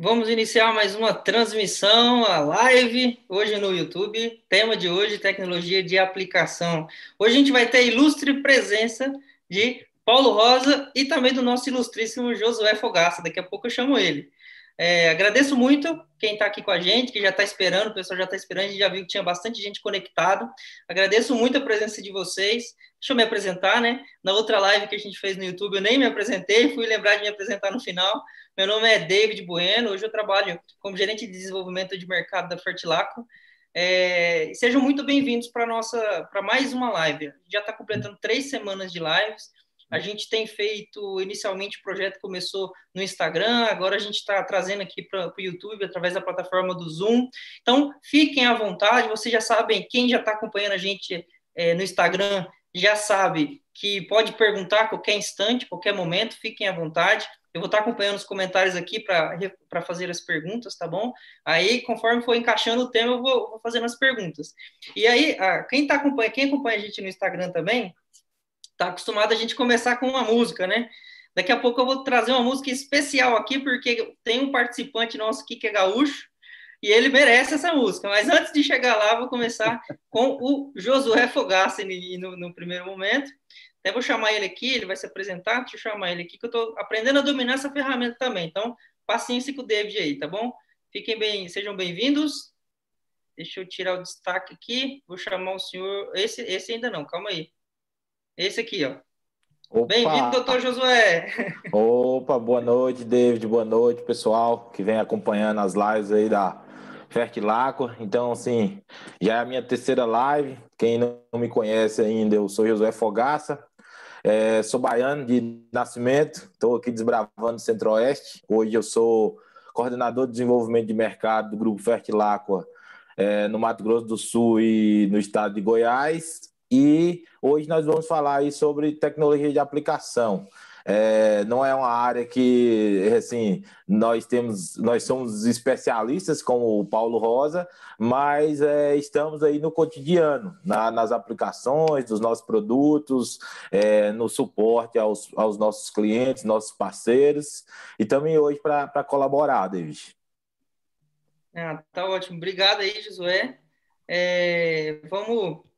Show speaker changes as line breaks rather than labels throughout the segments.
Vamos iniciar mais uma transmissão, a live, hoje no YouTube. Tema de hoje, tecnologia de aplicação. Hoje a gente vai ter a ilustre presença de Paulo Rosa e também do nosso ilustríssimo Josué Fogaça. Daqui a pouco eu chamo ele. É, agradeço muito quem está aqui com a gente, que já está esperando, o pessoal já está esperando, a gente já viu que tinha bastante gente conectado. Agradeço muito a presença de vocês. Deixa eu me apresentar, né? Na outra live que a gente fez no YouTube, eu nem me apresentei, fui lembrar de me apresentar no final. Meu nome é David Bueno, hoje eu trabalho como gerente de desenvolvimento de mercado da Fertilaco. É, sejam muito bem-vindos para nossa para mais uma live. Já está completando três semanas de lives. A gente tem feito, inicialmente, o projeto começou no Instagram, agora a gente está trazendo aqui para o YouTube através da plataforma do Zoom. Então, fiquem à vontade, vocês já sabem, quem já está acompanhando a gente é, no Instagram já sabe que pode perguntar a qualquer instante, qualquer momento, fiquem à vontade. Eu vou estar tá acompanhando os comentários aqui para fazer as perguntas, tá bom? Aí, conforme for encaixando o tema, eu vou, vou fazendo as perguntas. E aí, quem, tá acompanha, quem acompanha a gente no Instagram também, tá acostumado a gente começar com uma música, né? Daqui a pouco eu vou trazer uma música especial aqui, porque tem um participante nosso aqui que é gaúcho, e ele merece essa música. Mas antes de chegar lá, vou começar com o Josué Fogassi no, no, primeiro momento. Até vou chamar ele aqui, ele vai se apresentar. Deixa eu chamar ele aqui, que eu estou aprendendo a dominar essa ferramenta também. Então, paciência com o David aí, tá bom? Fiquem bem, sejam bem-vindos. Deixa eu tirar o destaque aqui. Vou chamar o senhor. Esse, esse ainda não, calma aí. Esse aqui, ó. Bem-vindo, doutor Josué.
Opa, boa noite, David. Boa noite, pessoal que vem acompanhando as lives aí da Fertilaco. Então, assim, já é a minha terceira live. Quem não me conhece ainda, eu sou Josué Fogaça. É, sou baiano de nascimento, estou aqui desbravando o Centro-Oeste. Hoje eu sou coordenador de desenvolvimento de mercado do Grupo Fertilacqua é, no Mato Grosso do Sul e no estado de Goiás. E hoje nós vamos falar aí sobre tecnologia de aplicação. É, não é uma área que assim nós temos, nós somos especialistas como o Paulo Rosa, mas é, estamos aí no cotidiano, na, nas aplicações dos nossos produtos, é, no suporte aos, aos nossos clientes, nossos parceiros, e também hoje para colaborar, David.
Ah, tá ótimo. Obrigado aí, Josué. É, vamos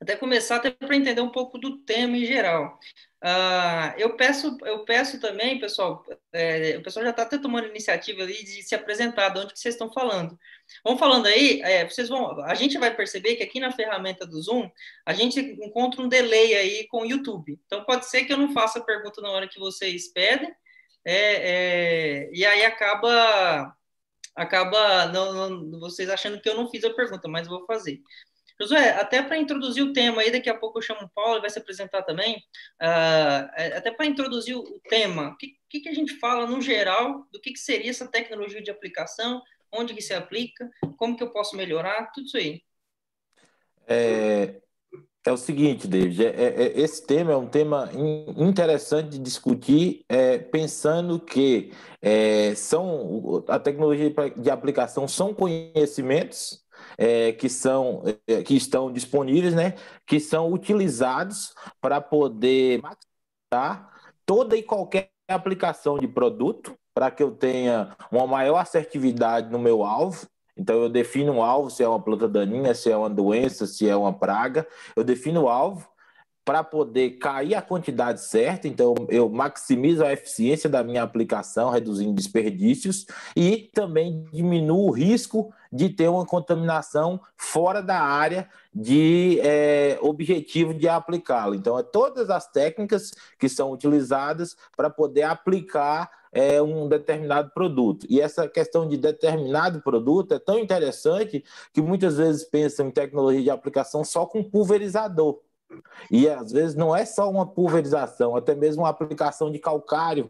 até começar até para entender um pouco do tema em geral. Uh, eu peço, eu peço também, pessoal, é, o pessoal já está até tomando iniciativa ali de se apresentar, de onde que vocês estão falando. Vão falando aí, é, vocês vão, a gente vai perceber que aqui na ferramenta do Zoom a gente encontra um delay aí com o YouTube. Então pode ser que eu não faça a pergunta na hora que vocês pedem, é, é e aí acaba acaba não, não, vocês achando que eu não fiz a pergunta, mas vou fazer. Josué, até para introduzir o tema aí, daqui a pouco eu chamo o Paulo, ele vai se apresentar também. Uh, até para introduzir o tema, o que, que, que, a gente fala no geral do que, que seria essa tecnologia de aplicação, onde que se aplica, como que eu posso melhorar, tudo isso aí.
É, é o seguinte, David, é, é, é esse tema é um tema interessante de discutir, é, pensando que é, são a tecnologia de aplicação são conhecimentos é, que são é, que estão disponíveis, né? Que são utilizados para poder maximizar toda e qualquer aplicação de produto para que eu tenha uma maior assertividade no meu alvo. Então eu defino um alvo, se é uma planta daninha, se é uma doença, se é uma praga. Eu defino o alvo para poder cair a quantidade certa, então eu maximizo a eficiência da minha aplicação, reduzindo desperdícios e também diminuo o risco de ter uma contaminação fora da área de é, objetivo de aplicá-la. Então, é todas as técnicas que são utilizadas para poder aplicar é, um determinado produto. E essa questão de determinado produto é tão interessante que muitas vezes pensam em tecnologia de aplicação só com pulverizador. E às vezes não é só uma pulverização, até mesmo uma aplicação de calcário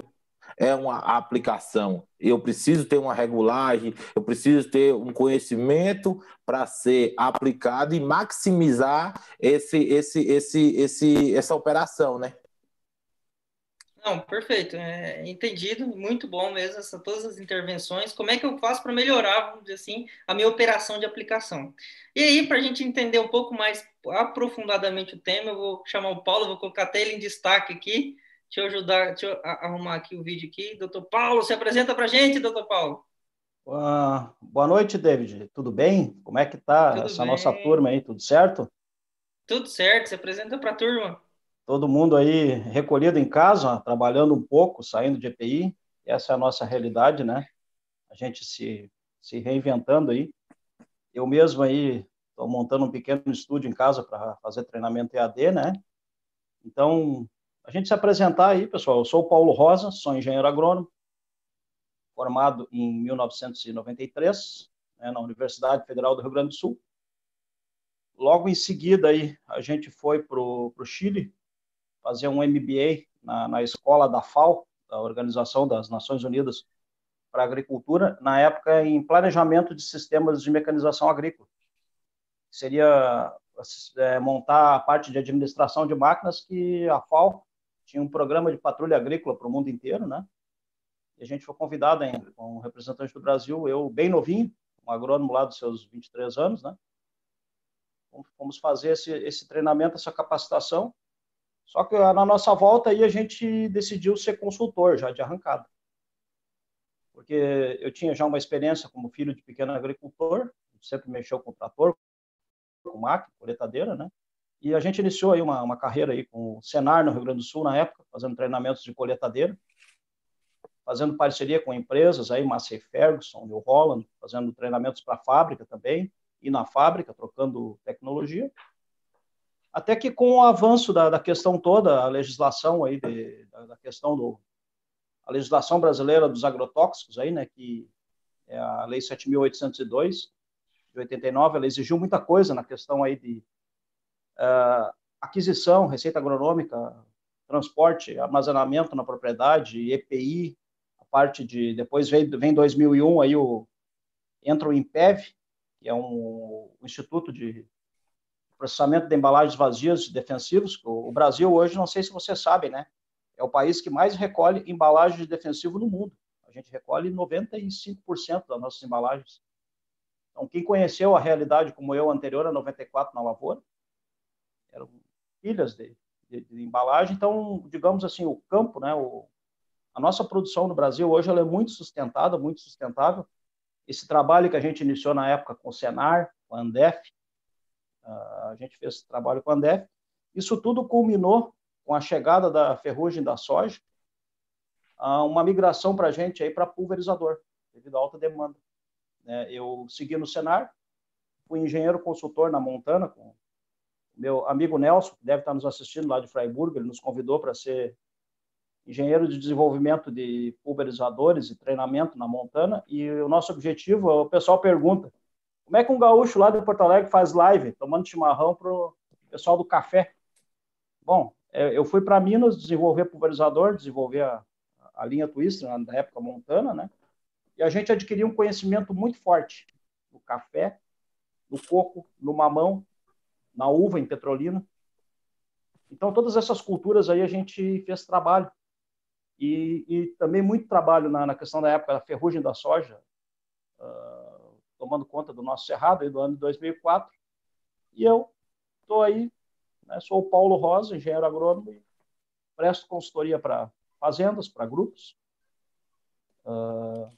é uma aplicação. Eu preciso ter uma regulagem, eu preciso ter um conhecimento para ser aplicado e maximizar esse, esse, esse, esse, essa operação, né?
Não, perfeito, é, entendido, muito bom mesmo essa, todas as intervenções. Como é que eu faço para melhorar, vamos dizer assim, a minha operação de aplicação? E aí, para a gente entender um pouco mais aprofundadamente o tema, eu vou chamar o Paulo, vou colocar até ele em destaque aqui. Deixa eu ajudar, deixa eu arrumar aqui o vídeo aqui. Doutor Paulo, se apresenta para a gente, doutor Paulo.
Uh, boa noite, David. Tudo bem? Como é que tá Tudo essa bem. nossa turma aí? Tudo certo?
Tudo certo. Se apresenta para a turma.
Todo mundo aí recolhido em casa, trabalhando um pouco, saindo de EPI. Essa é a nossa realidade, né? A gente se, se reinventando aí. Eu mesmo aí estou montando um pequeno estúdio em casa para fazer treinamento EAD, né? Então, a gente se apresentar aí, pessoal. Eu sou o Paulo Rosa, sou engenheiro agrônomo, formado em 1993, né, na Universidade Federal do Rio Grande do Sul. Logo em seguida, aí, a gente foi para o Chile fazer um MBA na, na escola da FAO, da Organização das Nações Unidas para a Agricultura, na época em planejamento de sistemas de mecanização agrícola. Seria é, montar a parte de administração de máquinas que a FAO tinha um programa de patrulha agrícola para o mundo inteiro, né? E a gente foi convidado ainda, com um representante do Brasil, eu bem novinho, um agrônomo lá dos seus 23 anos, né? Fomos fazer esse, esse treinamento, essa capacitação. Só que na nossa volta aí a gente decidiu ser consultor já de arrancada. Porque eu tinha já uma experiência como filho de pequeno agricultor, sempre mexeu com trator, com máquina, coletadeira, né? E a gente iniciou aí uma, uma carreira aí com o Senar no Rio Grande do Sul na época, fazendo treinamentos de coletadeira fazendo parceria com empresas, aí Massey Ferguson, New Holland, fazendo treinamentos para a fábrica também, e na fábrica, trocando tecnologia. Até que com o avanço da, da questão toda, a legislação aí, de, da, questão do... a legislação brasileira dos agrotóxicos aí, né, que é a Lei 7.802, de 89, ela exigiu muita coisa na questão aí de uh, aquisição, receita agronômica, transporte, armazenamento na propriedade, EPI, parte de depois vem vem 2001 aí o entra o IMPEV, que é um, um instituto de processamento de embalagens vazias defensivos. O, Brasil hoje, não sei se vocês sabem, né, é o país que mais recolhe embalagens de defensivo no mundo. A gente recolhe 95% das nossas embalagens. Então, quem conheceu a realidade como eu anterior a 94 na lavoura, eram pilhas de, de, de embalagem. Então, digamos assim, o campo, né, o, a nossa produção no Brasil hoje ela é muito sustentada, muito sustentável. Esse trabalho que a gente iniciou na época com o Senar, com a Andef, a gente fez esse trabalho com a Andef, isso tudo culminou com a chegada da ferrugem da soja, uma migração para a gente aí para pulverizador, devido à alta demanda. Né? Eu segui no Senar, fui engenheiro consultor na Montana, com meu amigo Nelson, que deve estar nos assistindo lá de Freiburg, ele nos convidou para ser engenheiro de desenvolvimento de pulverizadores e treinamento na Montana, e o nosso objetivo, o pessoal pergunta, como é que um gaúcho lá de Porto Alegre faz live, tomando chimarrão para o pessoal do café? Bom, é, eu fui para Minas desenvolver pulverizador, desenvolver a, a linha Twister, na época Montana, né? E a gente adquiriu um conhecimento muito forte no café, no coco, no mamão, na uva em Petrolina. Então, todas essas culturas aí a gente fez trabalho e, e também muito trabalho na, na, questão da época da ferrugem da soja, uh, tomando conta do nosso cerrado aí do ano de 2004. E eu estou aí, né, sou o Paulo Rosa, engenheiro agrônomo, e presto consultoria para fazendas, para grupos. Uh,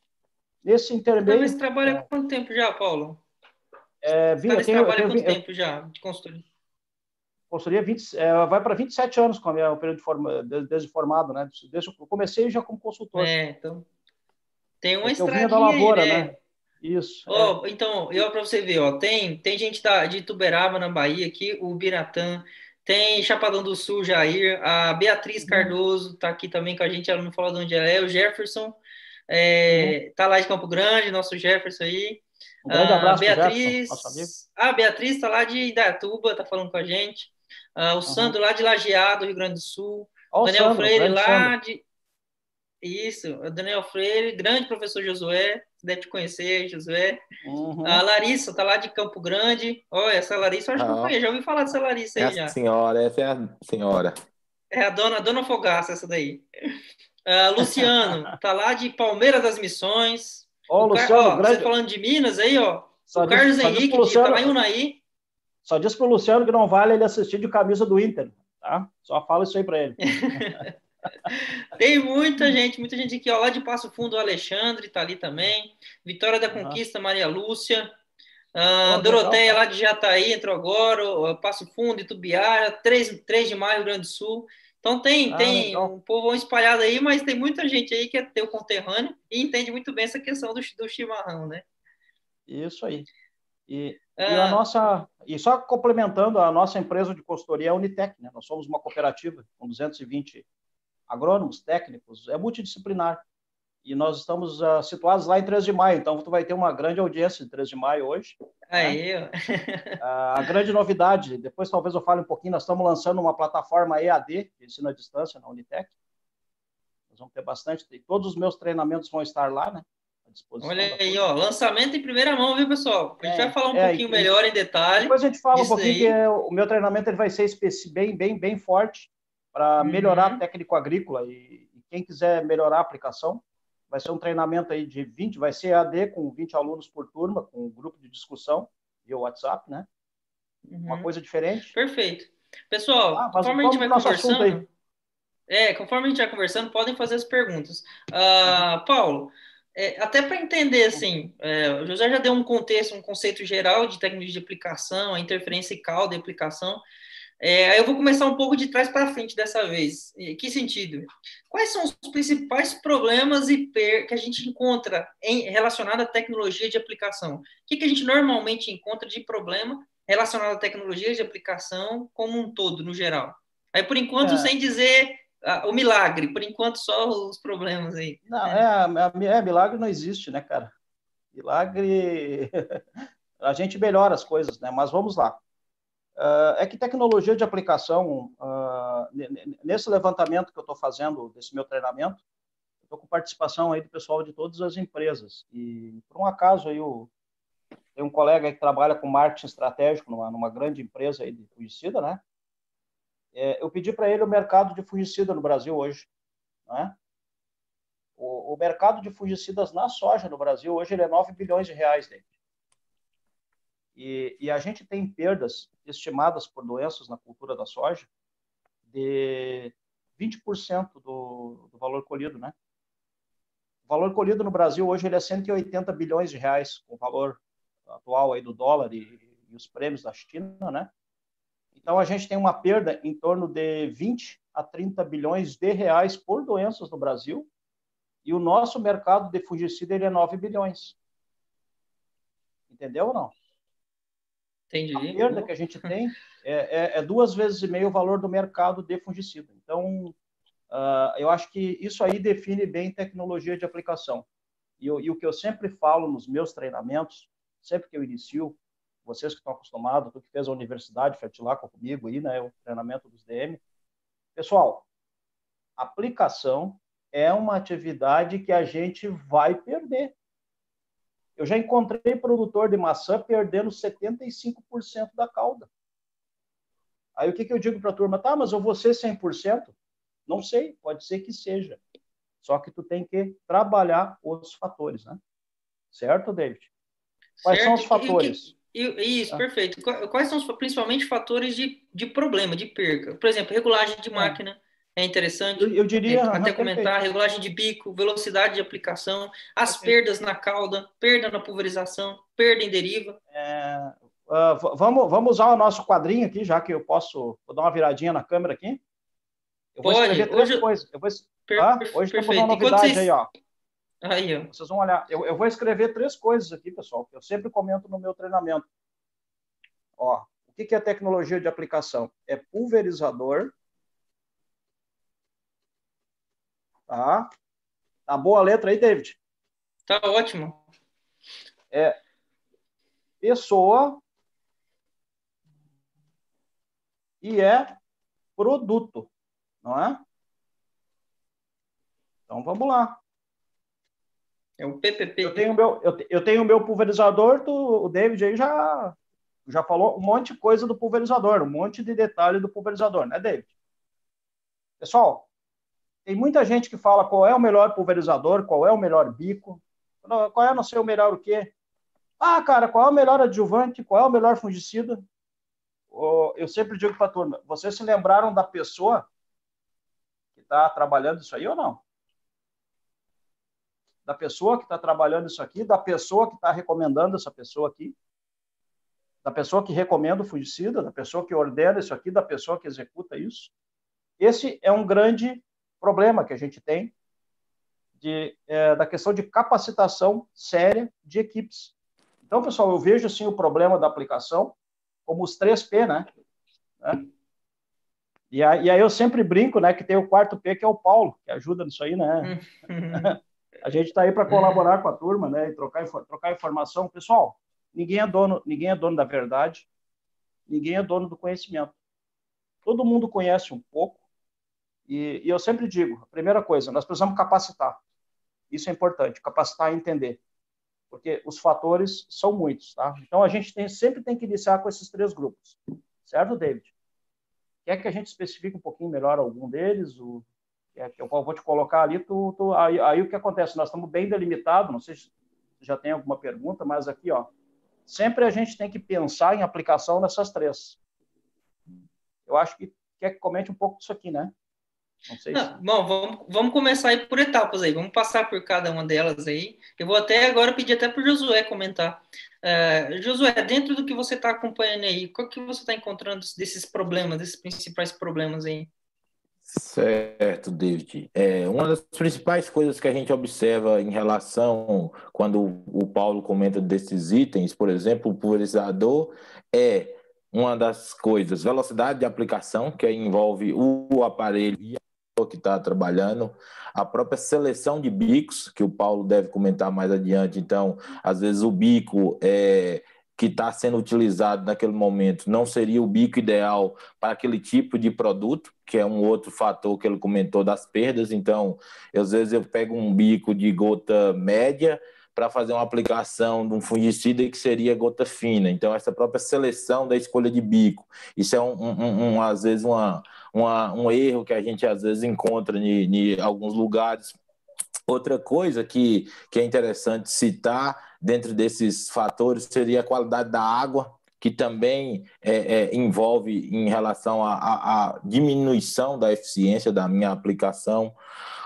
nesse intermeio...
Mas você trabalha há é, quanto tempo já, Paulo?
É,
vim, tá tenho, trabalha há quanto eu, tempo já de consultoria?
consultoria 20, é, vai para 27 anos com o período de forma, desde formado, né? Desde, eu comecei já como consultor.
É, então tem uma estradinha
da lavoura,
aí,
né? né? Isso.
Oh, é. Então, eu para você ver, ó, tem tem gente da, de Tuberaba na Bahia aqui, o Biratã, tem Chapadão do Sul, Jair, a Beatriz uhum. Cardoso está aqui também com a gente, ela não falou de onde ela é, o Jefferson é, uhum. tá lá de Campo Grande, nosso Jefferson aí.
Um grande abraço,
Beatriz. A Beatriz está lá de Idatuba, tá falando com a gente. Uh, o uhum. Sandro lá de Lajeado, Rio Grande do Sul. Daniel Sandro, Freire lá Sandro. de. Isso, o Daniel Freire, grande professor Josué, deve te conhecer, Josué. Uhum. A Larissa tá lá de Campo Grande. Olha, essa Larissa acho que eu conheço, já ouvi falar dessa Larissa aí
é
já.
senhora, essa é a senhora.
É a dona, a dona Fogaça, essa daí. Uh, Luciano, tá lá de Palmeira das Missões.
O Luciano, Car...
ó, grande... Você falando de Minas aí, ó. Só o Carlos Henrique, de Itanhaí.
Só diz pro Luciano que não vale ele assistir de camisa do Inter, tá? Só fala isso aí para ele.
Tem muita gente, muita gente aqui, ó, lá de Passo Fundo, o Alexandre tá ali também. Vitória da Conquista, Maria Lúcia. Uh, Doroteia, lá de Jataí, entrou agora. Passo Fundo, Itubiara, 3, 3 de maio, Rio Grande do Sul. Então tem, ah, tem um povo espalhado aí, mas tem muita gente aí que é teu conterrâneo e entende muito bem essa questão do, do chimarrão, né?
Isso aí. E, ah. e, a nossa e só complementando a nossa empresa de consultoria é a Unitec, né? Nós somos uma cooperativa com 220 agrônomos, técnicos, é multidisciplinar. E nós estamos uh, situados lá em 3 de maio, então tu vai ter uma grande audiência em 3 de maio hoje.
Aí,
né? a grande novidade, depois talvez eu fale um pouquinho, nós estamos lançando uma plataforma EAD, de ensino à distância, na Unitec. Nós vamos ter bastante, todos os meus treinamentos vão estar lá, né?
Olha aí, ó, lançamento em primeira mão, viu, pessoal? A gente é, vai falar um é, pouquinho melhor em detalhe.
Depois a gente fala um pouquinho aí. que é, o meu treinamento ele vai ser bem, bem, bem forte para melhorar uhum. técnico agrícola e, e, quem quiser melhorar a aplicação, vai ser um treinamento aí de 20, vai ser AD com 20 alunos por turma, com um grupo de discussão via WhatsApp, né? Uhum. Uma coisa diferente.
Perfeito. Pessoal, ah, conforme a gente vai conversando, é, conforme a gente vai conversando, podem fazer as perguntas. Uh, Paulo, é, até para entender, assim, é, o José já deu um contexto, um conceito geral de tecnologia de aplicação, a interferência e cauda de aplicação. É, eu vou começar um pouco de trás para frente dessa vez. Que sentido? Quais são os principais problemas e que a gente encontra em, relacionado à tecnologia de aplicação? O que, que a gente normalmente encontra de problema relacionado à tecnologia de aplicação como um todo, no geral? Aí, por enquanto, é. sem dizer ah, o milagre, por enquanto, só os problemas aí.
Não, é, é, é milagre não existe, né, cara? Milagre. a gente melhora as coisas, né? Mas vamos lá. Uh, é que tecnologia de aplicação, uh, nesse levantamento que eu estou fazendo, desse meu treinamento, estou com participação aí do pessoal de todas as empresas. E, por um acaso, aí, tem um colega que trabalha com marketing estratégico numa, numa grande empresa aí de fungicida, né? É, eu pedi para ele o mercado de fungicida no Brasil hoje, né? O, o mercado de fungicidas na soja no Brasil hoje ele é 9 bilhões de reais, dele. E, e, a gente tem perdas estimadas por doenças na cultura da soja de 20% do, do valor colhido, né? O valor colhido no Brasil hoje ele é 180 bilhões de reais, com o valor atual aí do dólar e, e os prêmios da China, né? Então a gente tem uma perda em torno de 20 a 30 bilhões de reais por doenças no Brasil, e o nosso mercado de fungicida ele é 9 bilhões. Entendeu ou não?
Entendi.
A perda que a gente tem é, é, é duas vezes e meio o valor do mercado de fungicida. Então, uh, eu acho que isso aí define bem tecnologia de aplicação. E, eu, e, o que eu sempre falo nos meus treinamentos, sempre que eu inicio, vocês que estão acostumados, tu que fez a universidade Fertilaco comigo aí, né, o treinamento dos DM, pessoal, aplicação é uma atividade que a gente vai perder. Eu já encontrei produtor de maçã perdendo 75% da cauda. Aí o que, que eu digo para a turma? Tá, mas eu vou ser 100%? Não sei, pode ser que seja. Só que tu tem que trabalhar os fatores, né? Certo, David? Quais certo. são os fatores?
E, e, isso, ah. perfeito. Quais são os principalmente fatores de, de problema, de perca? Por exemplo, regulagem de é. máquina, é interessante.
Eu, eu diria. É,
até comentar, regulagem de bico, velocidade de aplicação, as perfeito. perdas na cauda, perda na pulverização, perda em deriva.
É, uh, vamos, vamos usar o nosso quadrinho aqui, já que eu posso. Vou dar uma viradinha na câmera aqui. Eu vou Pode. escrever três hoje... coisas. Eu vou, per, ah, hoje temos uma novidade vocês... aí, ó.
Aí, ó.
Vocês vão olhar. Eu, eu vou escrever três coisas aqui, pessoal, que eu sempre comento no meu treinamento. Ó, o que é tecnologia de aplicação? É pulverizador, Tá? Tá boa a letra aí, David?
Tá ótimo.
É pessoa e é produto, não é? Então vamos lá.
É o PPP.
Eu tenho meu, eu, eu tenho meu pulverizador, tu, o David aí já já falou um monte de coisa do pulverizador, um monte de detalhe do pulverizador, né, David? Pessoal, tem muita gente que fala qual é o melhor pulverizador, qual é o melhor bico, qual é, não sei, o melhor o quê. Ah, cara, qual é o melhor adjuvante, qual é o melhor fungicida? Eu sempre digo para a turma, vocês se lembraram da pessoa está trabalhando isso aí ou não? Da pessoa que está trabalhando isso aqui, da pessoa que está recomendando essa pessoa aqui, da pessoa que recomenda o fungicida, da pessoa que ordena isso aqui, da pessoa que executa isso. Esse é um grande problema que a gente tem de, é, da questão de capacitação séria de equipes. Então, pessoal, eu vejo assim o problema da aplicação como os três P, né? né? E, aí, e aí eu sempre brinco, né, que tem o quarto P, que é o Paulo, que ajuda nisso aí, né? a gente está aí para colaborar com a turma, né, e trocar, trocar informação. Pessoal, ninguém é dono, ninguém é dono da verdade, ninguém é dono do conhecimento. Todo mundo conhece um pouco, e, e eu sempre digo, primeira coisa, nós precisamos capacitar. Isso é importante, capacitar e entender. Porque os fatores são muitos, tá? Então a gente tem, sempre tem que iniciar com esses três grupos. Certo, David? Quer que a gente especifique um pouquinho melhor algum deles? O, é, eu vou te colocar ali, tu, tu aí, aí, o que acontece? Nós estamos bem delimitados, não sei se já tem alguma pergunta, mas aqui, ó, sempre a gente tem que pensar em aplicação nessas três. Eu acho que quer que comente um pouco disso aqui, né?
Não sei se... bom, vamos, vamos começar aí por etapas aí, vamos passar por cada uma delas aí. Eu vou até agora pedir até para o Josué comentar. Uh, Josué, dentro do que você está acompanhando aí, qual que você está encontrando desses problemas, desses principais problemas aí?
Certo, David. É, uma das principais coisas que a gente observa em relação, quando o Paulo comenta desses itens, por exemplo, o pulverizador, é uma das coisas, velocidade de aplicação, que envolve o aparelho e que está trabalhando, a própria seleção de bicos, que o Paulo deve comentar mais adiante. Então, às vezes o bico é, que está sendo utilizado naquele momento não seria o bico ideal para aquele tipo de produto, que é um outro fator que ele comentou das perdas. Então, às vezes eu pego um bico de gota média para fazer uma aplicação de um fungicida que seria gota fina. Então, essa própria seleção da escolha de bico, isso é um, um, um às vezes uma, uma, um erro que a gente às vezes encontra em, alguns lugares. Outra coisa que, que é interessante citar dentro desses fatores seria a qualidade da água, que também é, é, envolve em relação à diminuição da eficiência da minha aplicação.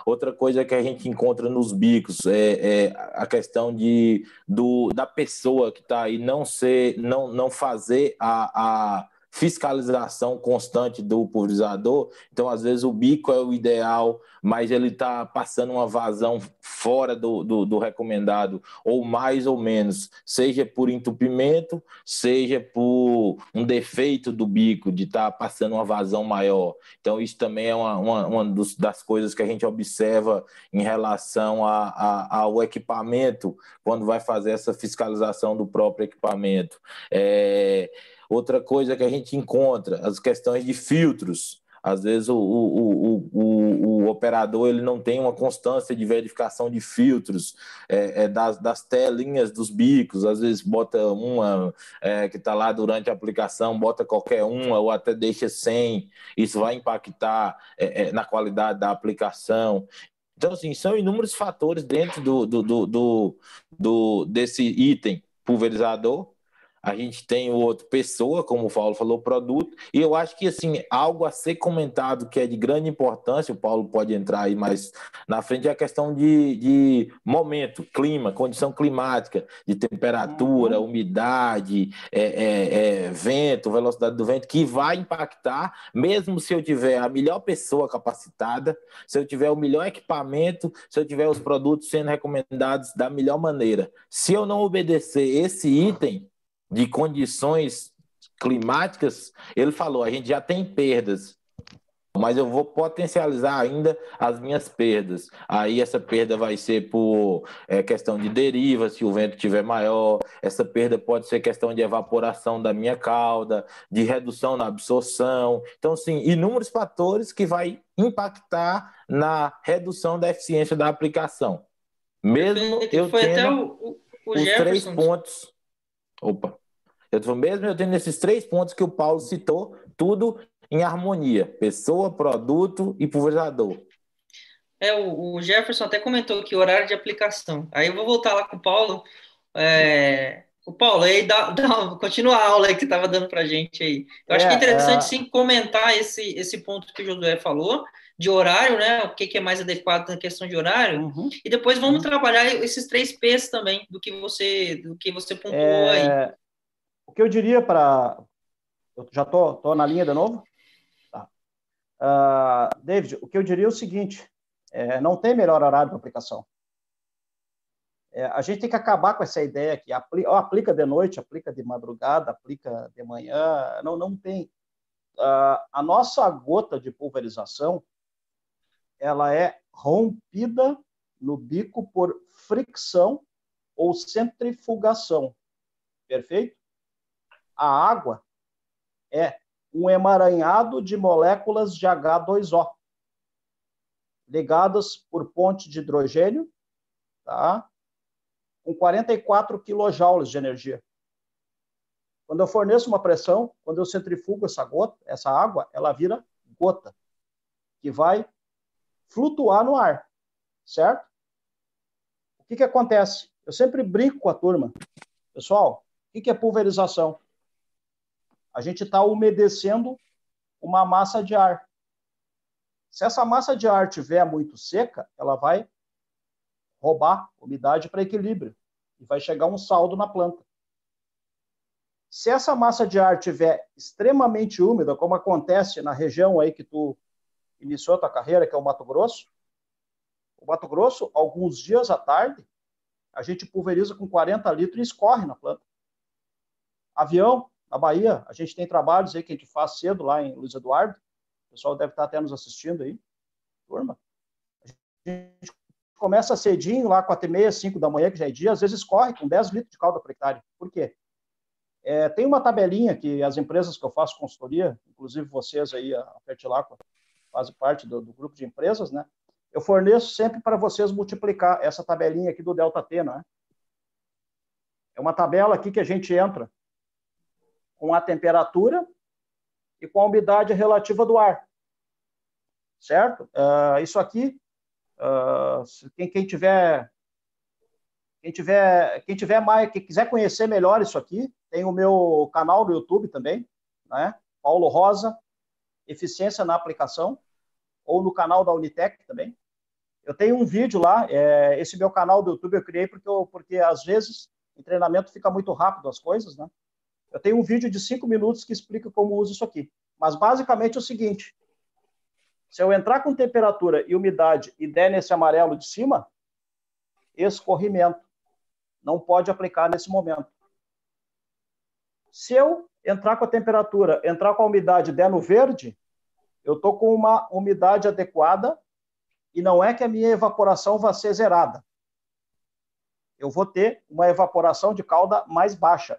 Outra coisa que a gente encontra nos bicos é, é a questão de, do, da pessoa que está aí não ser, não, não fazer a, a fiscalização constante do pulverizador. Então, às vezes, o bico é o ideal, mas ele está passando uma vazão fora do, do, do, recomendado, ou mais ou menos, seja por entupimento, seja por um defeito do bico, de estar tá passando uma vazão maior. Então, isso também é uma, uma, uma dos, das coisas que a gente observa em relação a, a, ao equipamento, quando vai fazer essa fiscalização do próprio equipamento. É, Outra coisa que a gente encontra, as questões de filtros. Às vezes o, o, o, o, operador ele não tem uma constância de verificação de filtros é, é, das, das telinhas dos bicos, às vezes bota uma é, que está lá durante a aplicação, bota qualquer uma ou até deixa sem, isso vai impactar é, é, na qualidade da aplicação. Então, assim, são inúmeros fatores dentro do, do, do, do, do desse item pulverizador a gente tem o outro pessoa, como o Paulo falou, produto, e eu acho que assim, algo a ser comentado que é de grande importância, o Paulo pode entrar aí mais na frente, é a questão de, de momento, clima, condição climática, de temperatura, uhum. umidade, é, é, é, vento, velocidade do vento, que vai impactar, mesmo se eu tiver a melhor pessoa capacitada, se eu tiver o melhor equipamento, se eu tiver os produtos sendo recomendados da melhor maneira. Se eu não obedecer esse item, de condições climáticas, ele falou: a gente já tem perdas, mas eu vou potencializar ainda as minhas perdas. Aí essa perda vai ser por é, questão de deriva, se o vento estiver maior, essa perda pode ser questão de evaporação da minha cauda, de redução na absorção. Então, sim, inúmeros fatores que vai impactar na redução da eficiência da aplicação. Mesmo eu tendo o, o, o os três pontos. Opa. Eu tô, mesmo eu tendo esses três pontos que o Paulo citou, tudo em harmonia: pessoa, produto e pulverizador.
É, o, o Jefferson até comentou que horário de aplicação. Aí eu vou voltar lá com o Paulo. É, o Paulo, aí dá, dá, continua a aula aí que estava dando para gente aí. Eu acho é, que é interessante é... sim comentar esse, esse ponto que o Josué falou, de horário, né? O que, que é mais adequado na questão de horário. Uhum. E depois vamos uhum. trabalhar esses três P's também, do que você, do que você pontuou é... aí.
O que eu diria para. Eu já tô, tô na linha de novo? Tá. Uh, David, o que eu diria é o seguinte: é, não tem melhor horário para aplicação. É, a gente tem que acabar com essa ideia que aplica, aplica de noite, aplica de madrugada, aplica de manhã. Não, não tem. Uh, a nossa gota de pulverização ela é rompida no bico por fricção ou centrifugação. Perfeito? A água é um emaranhado de moléculas de H2O ligadas por ponte de hidrogênio, tá? com 44 kJ de energia. Quando eu forneço uma pressão, quando eu centrifugo essa gota, essa água, ela vira gota, que vai flutuar no ar, certo? O que, que acontece? Eu sempre brinco com a turma. Pessoal, o que, que é pulverização? A gente está umedecendo uma massa de ar. Se essa massa de ar estiver muito seca, ela vai roubar umidade para equilíbrio e vai chegar um saldo na planta. Se essa massa de ar estiver extremamente úmida, como acontece na região aí que tu iniciou a tua carreira, que é o Mato Grosso, o Mato Grosso, alguns dias à tarde, a gente pulveriza com 40 litros e escorre na planta. Avião, na Bahia, a gente tem trabalhos aí que a gente faz cedo lá em Luiz Eduardo. O pessoal deve estar até nos assistindo aí. Turma, a gente começa cedinho, lá 4 e meia, 5 da manhã, que já é dia, às vezes corre com 10 litros de calda por hectare. Por quê? É, tem uma tabelinha que as empresas que eu faço consultoria, inclusive vocês aí, a Fertilacqua, fazem parte do, do, grupo de empresas, né? Eu forneço sempre para vocês multiplicar essa tabelinha aqui do delta T, né? É uma tabela aqui que a gente entra com a temperatura e com a umidade relativa do ar, certo? Uh, isso aqui Uh, quem, quem, tiver quem tiver quem tiver mais quem quiser conhecer melhor isso aqui tem o meu canal no YouTube também né? Paulo Rosa eficiência na aplicação ou no canal da Unitec também. Eu tenho um vídeo lá é, esse meu canal do YouTube eu criei porque eu, porque às vezes em treinamento fica muito rápido as coisas né eu tenho um vídeo de cinco minutos que explica como uso isso aqui mas basicamente é o seguinte se eu entrar com temperatura e umidade e der nesse amarelo de cima, escorrimento. Não pode aplicar nesse momento. Se eu entrar com a temperatura, entrar com a umidade e der no verde, eu estou com uma umidade adequada e não é que a minha evaporação vai ser zerada. Eu vou ter uma evaporação de calda mais baixa.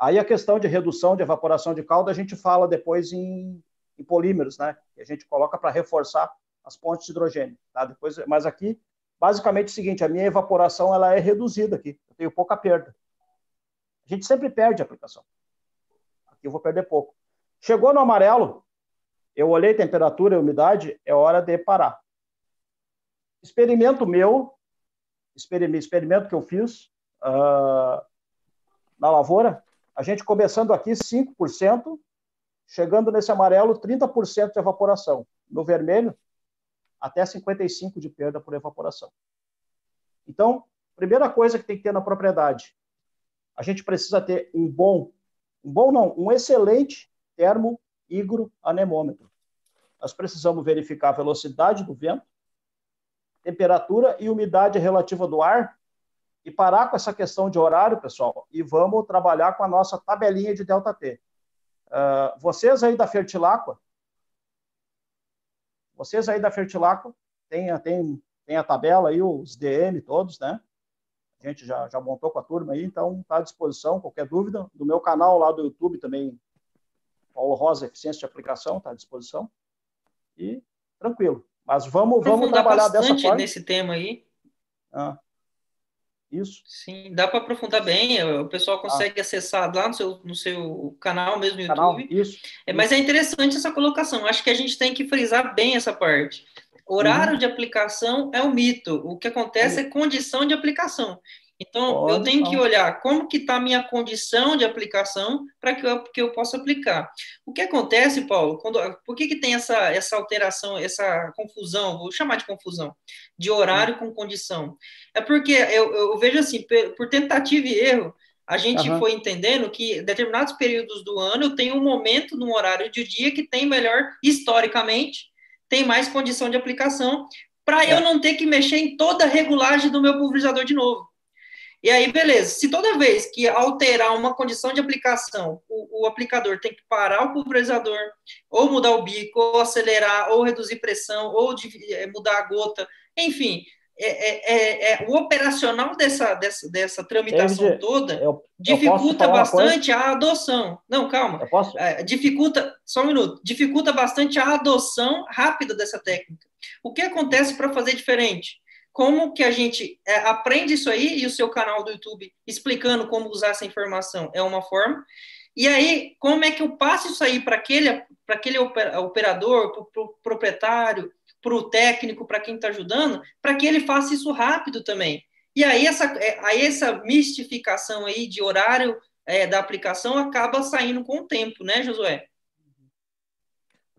Aí a questão de redução de evaporação de calda a gente fala depois em em polímeros, né? Que a gente coloca para reforçar as pontes de hidrogênio, tá? Depois, mas aqui, basicamente é o seguinte, a minha evaporação ela é reduzida aqui, eu tenho pouca perda. A gente sempre perde a aplicação. Aqui eu vou perder pouco. Chegou no amarelo, eu olhei temperatura e umidade, é hora de parar. Experimento meu, experimento que eu fiz uh, na lavoura, a gente começando aqui 5%, chegando nesse amarelo 30% de evaporação. No vermelho, até 55% de perda por evaporação. Então, primeira coisa que tem que ter na propriedade, a gente precisa ter um bom, um bom não, um excelente termo higro anemômetro. Nós precisamos verificar a velocidade do vento, temperatura e umidade relativa do ar e parar com essa questão de horário, pessoal, e vamos trabalhar com a nossa tabelinha de delta T. Uh, vocês aí da Fertilacqua, vocês aí da Fertilacqua, tem, tem, tem a tabela aí, os DM todos, né? A gente já, já montou com a turma aí, então está à disposição, qualquer dúvida. Do meu canal lá do YouTube também, Paulo Rosa, Eficiência de Aplicação, está à disposição. E tranquilo. Mas vamos, vamos trabalhar dessa forma.
nesse tema aí.
Ah. Isso.
Sim, dá para aprofundar bem. O pessoal ah. consegue ah. acessar lá no seu, no seu canal mesmo no
canal,
YouTube.
Isso,
é, mas
isso.
é interessante essa colocação. Acho que a gente tem que frisar bem essa parte. Horário uhum. de aplicação é um mito. O que acontece é, é condição de aplicação. Então, Pode, eu tenho que olhar como que está a minha condição de aplicação para que eu, que eu possa aplicar. O que acontece, Paulo, quando, por que, que tem essa, essa alteração, essa confusão, vou chamar de confusão, de horário com condição? É porque eu, eu vejo assim, por tentativa e erro, a gente uhum. foi entendendo que determinados períodos do ano tenho um momento no horário de dia que tem melhor, historicamente, tem mais condição de aplicação, para é. eu não ter que mexer em toda a regulagem do meu pulverizador de novo. E aí, beleza. Se toda vez que alterar uma condição de aplicação, o, o, aplicador tem que parar o pulverizador, ou mudar o bico, ou acelerar, ou reduzir pressão, ou de, é, mudar a gota, enfim, é, é, é, é o operacional dessa, dessa, dessa tramitação toda eu, dificulta eu bastante a adoção. Não, calma. É, dificulta, só um minuto. Dificulta bastante a adoção rápida dessa técnica. O que acontece para fazer diferente? Como que a gente é, aprende isso aí e o seu canal do YouTube explicando como usar essa informação é uma forma. E aí, como é que eu passo isso aí para aquele, aquele operador, para o proprietário, para o técnico, para quem está ajudando, para que ele faça isso rápido também. E aí essa, é, aí essa mistificação aí de horário é, da aplicação acaba saindo com o tempo, né, Josué?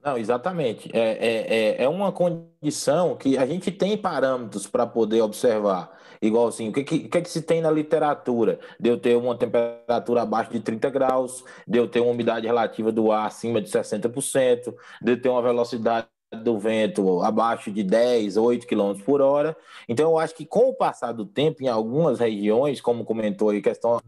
Não, exatamente. É, é, é, é uma condição que a gente tem parâmetros para poder observar. Igual assim, o que, que, que, que se tem na literatura? De eu ter uma temperatura abaixo de 30 graus, de eu ter uma umidade relativa do ar acima de 60%, de eu ter uma velocidade do vento abaixo de 10, 8 km por hora. Então, eu acho que com o passar do tempo, em algumas regiões, como comentou aí, questão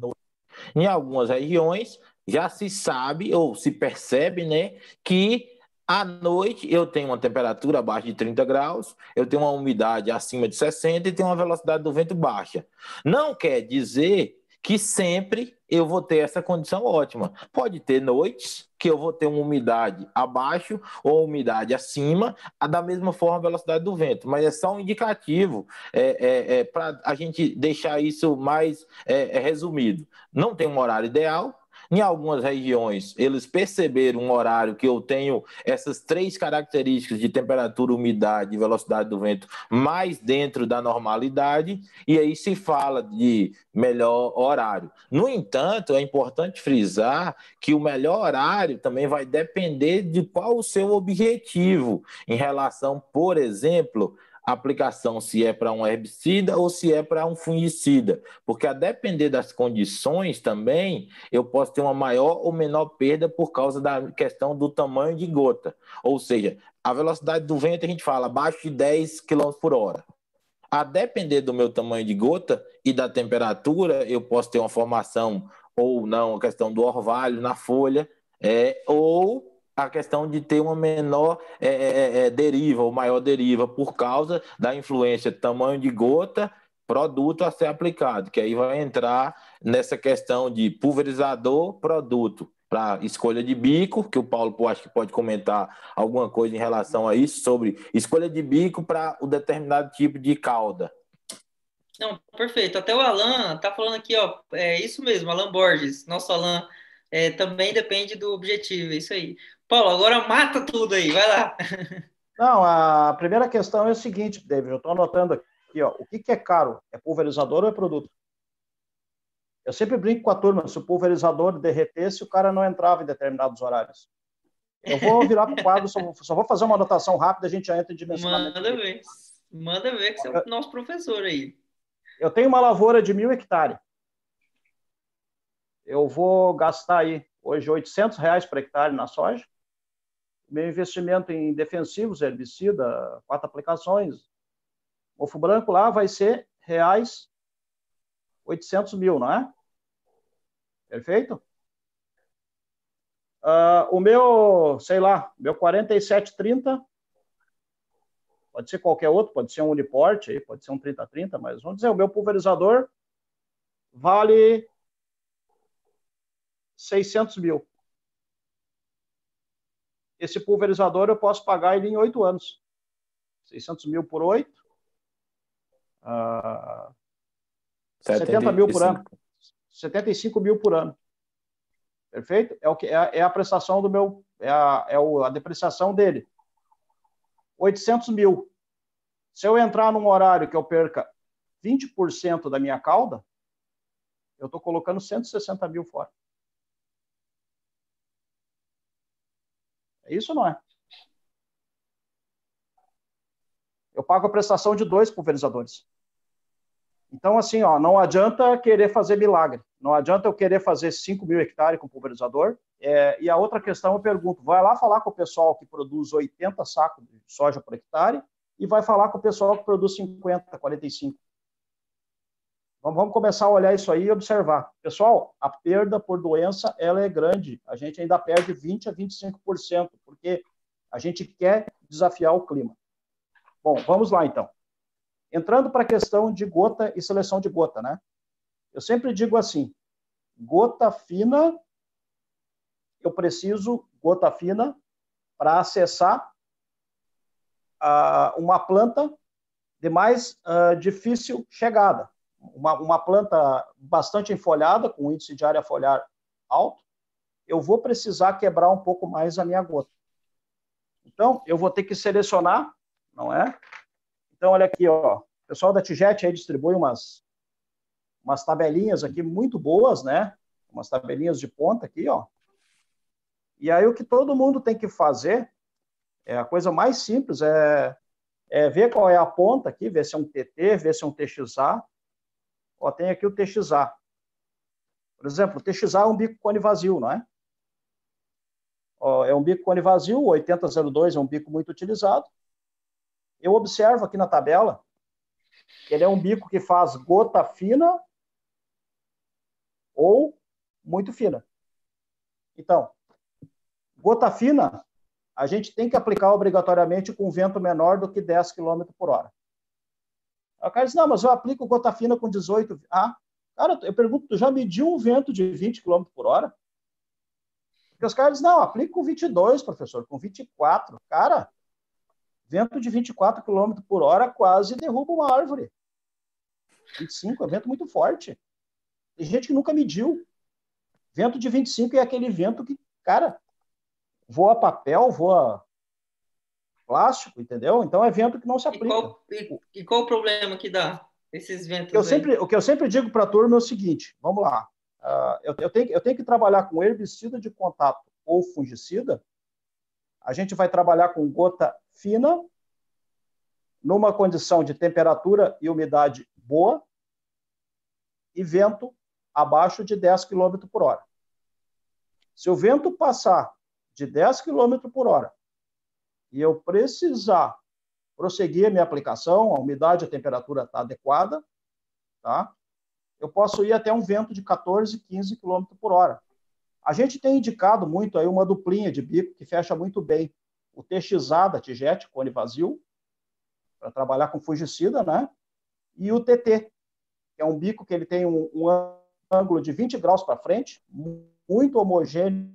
em algumas regiões, já se sabe ou se percebe, né, que à noite, eu tenho uma temperatura abaixo de 30 graus, eu tenho uma umidade acima de 60 e tenho uma velocidade do vento baixa. Não quer dizer que sempre eu vou ter essa condição ótima. Pode ter noites que eu vou ter uma umidade abaixo ou umidade acima, da mesma forma a velocidade do vento, mas é só um indicativo é, é, é para a gente deixar isso mais é, é, resumido. Não tem um horário ideal, em algumas regiões, eles perceberam um horário que eu tenho essas três características de temperatura, umidade e velocidade do vento mais dentro da normalidade, e aí se fala de melhor horário. No entanto, é importante frisar que o melhor horário também vai depender de qual o seu objetivo em relação, por exemplo, aplicação se é para um herbicida ou se é para um fungicida, porque a depender das condições também, eu posso ter uma maior ou menor perda por causa da questão do tamanho de gota. Ou seja, a velocidade do vento a gente fala abaixo de 10 km por hora. A depender do meu tamanho de gota e da temperatura, eu posso ter uma formação ou não, a questão do orvalho na folha, é, ou a questão de ter uma menor é, é, é, é, deriva, ou maior deriva, por causa da influência tamanho de gota, produto a ser aplicado, que aí vai entrar nessa questão de pulverizador, produto, para escolha de bico, que o Paulo acho que pode comentar alguma coisa em relação a isso, sobre escolha de bico para o determinado tipo de cauda.
Não, perfeito. Até o Alan tá falando aqui, ó, é isso mesmo, Alan Borges, nosso Alan, é, também depende do objetivo, é isso aí. Paulo, agora mata tudo aí, vai lá.
Não, a primeira questão é o seguinte, David, eu estou anotando aqui, ó, o que, que é caro? É pulverizador ou é produto? Eu sempre brinco com a turma, se o pulverizador derretesse, o cara não entrava em determinados horários. Eu vou virar para o quadro, só, só, vou fazer uma anotação rápida, a gente já entra em dimensionamento.
Manda ver, manda ver que você é o nosso professor aí.
Eu tenho uma lavoura de mil hectares. Eu vou gastar aí, hoje, 800 reais por hectare na soja meu investimento em defensivos, herbicida, quatro aplicações, mofo branco lá vai ser reais 800 mil, não é? Perfeito? Uh, o meu, sei lá, meu 4730, pode ser qualquer outro, pode ser um Uniport, pode ser um 3030, mas vamos dizer, o meu pulverizador vale 600 mil esse pulverizador eu posso pagar ele em oito anos. 600 mil por oito. Uh, 70 mil por ano. 75 mil por ano. Perfeito? É, o que, é, é a prestação do meu, é a, é o, a depreciação dele. 800 mil. Se eu entrar num horário que eu perca 20% da minha cauda, eu estou colocando 160 mil fora. É isso ou não é? Eu pago a prestação de dois pulverizadores. Então, assim, ó, não adianta querer fazer milagre. Não adianta eu querer fazer 5 mil hectares com pulverizador. É, e a outra questão eu pergunto: vai lá falar com o pessoal que produz 80 sacos de soja por hectare e vai falar com o pessoal que produz 50, 45. Vamos começar a olhar isso aí e observar. Pessoal, a perda por doença ela é grande. A gente ainda perde 20 a 25%, porque a gente quer desafiar o clima. Bom, vamos lá então. Entrando para a questão de gota e seleção de gota, né? Eu sempre digo assim: gota fina, eu preciso gota fina para acessar uh, uma planta de mais uh, difícil chegada. Uma, uma planta bastante enfolhada, com índice de área foliar alto, eu vou precisar quebrar um pouco mais a minha gota. Então, eu vou ter que selecionar não é? Então, olha aqui, ó. O pessoal da Tijet aí distribui umas, umas tabelinhas aqui muito boas, né? Umas tabelinhas de ponta aqui, ó. E aí o que todo mundo tem que fazer, é a coisa mais simples, é, é ver qual é a ponta aqui, ver se é um TT, ver se é um TXA. Ó, tem aqui o TXA. Por exemplo, o TXA é um bico cone vazio, não é? Ó, é um bico cone vazio, o 8002 é um bico muito utilizado. Eu observo aqui na tabela que ele é um bico que faz gota fina ou muito fina. Então, gota fina, a gente tem que aplicar obrigatoriamente com vento menor do que 10 km por hora. O cara diz, não, mas eu aplico gota fina com 18. Ah, cara, eu pergunto, tu já mediu um vento de 20 km por hora? Porque os caras dizem, não, aplico com 22, professor, com 24. Cara, Vento de 24 km por hora quase derruba uma árvore. 25 é vento muito forte. Tem gente que nunca mediu. Vento de 25 é aquele vento que, cara, voa papel, voa plástico, entendeu? Então é vento que não se aplica.
E qual, e, e qual o problema que dá esses ventos?
Eu sempre, o que eu sempre digo para a turma é o seguinte: vamos lá. Uh, eu, eu, tenho, eu tenho que trabalhar com herbicida de contato ou fungicida. A gente vai trabalhar com gota fina, numa condição de temperatura e umidade boa e vento abaixo de 10 km por hora. Se o vento passar de 10 km por hora e eu precisar prosseguir a minha aplicação, a umidade a temperatura está adequada, tá? eu posso ir até um vento de 14, 15 km por hora. A gente tem indicado muito aí uma duplinha de bico que fecha muito bem o TXA da Tijet, cone vazio, para trabalhar com fungicida, né? E o TT, que é um bico que ele tem um, um ângulo de 20 graus para frente, muito homogêneo.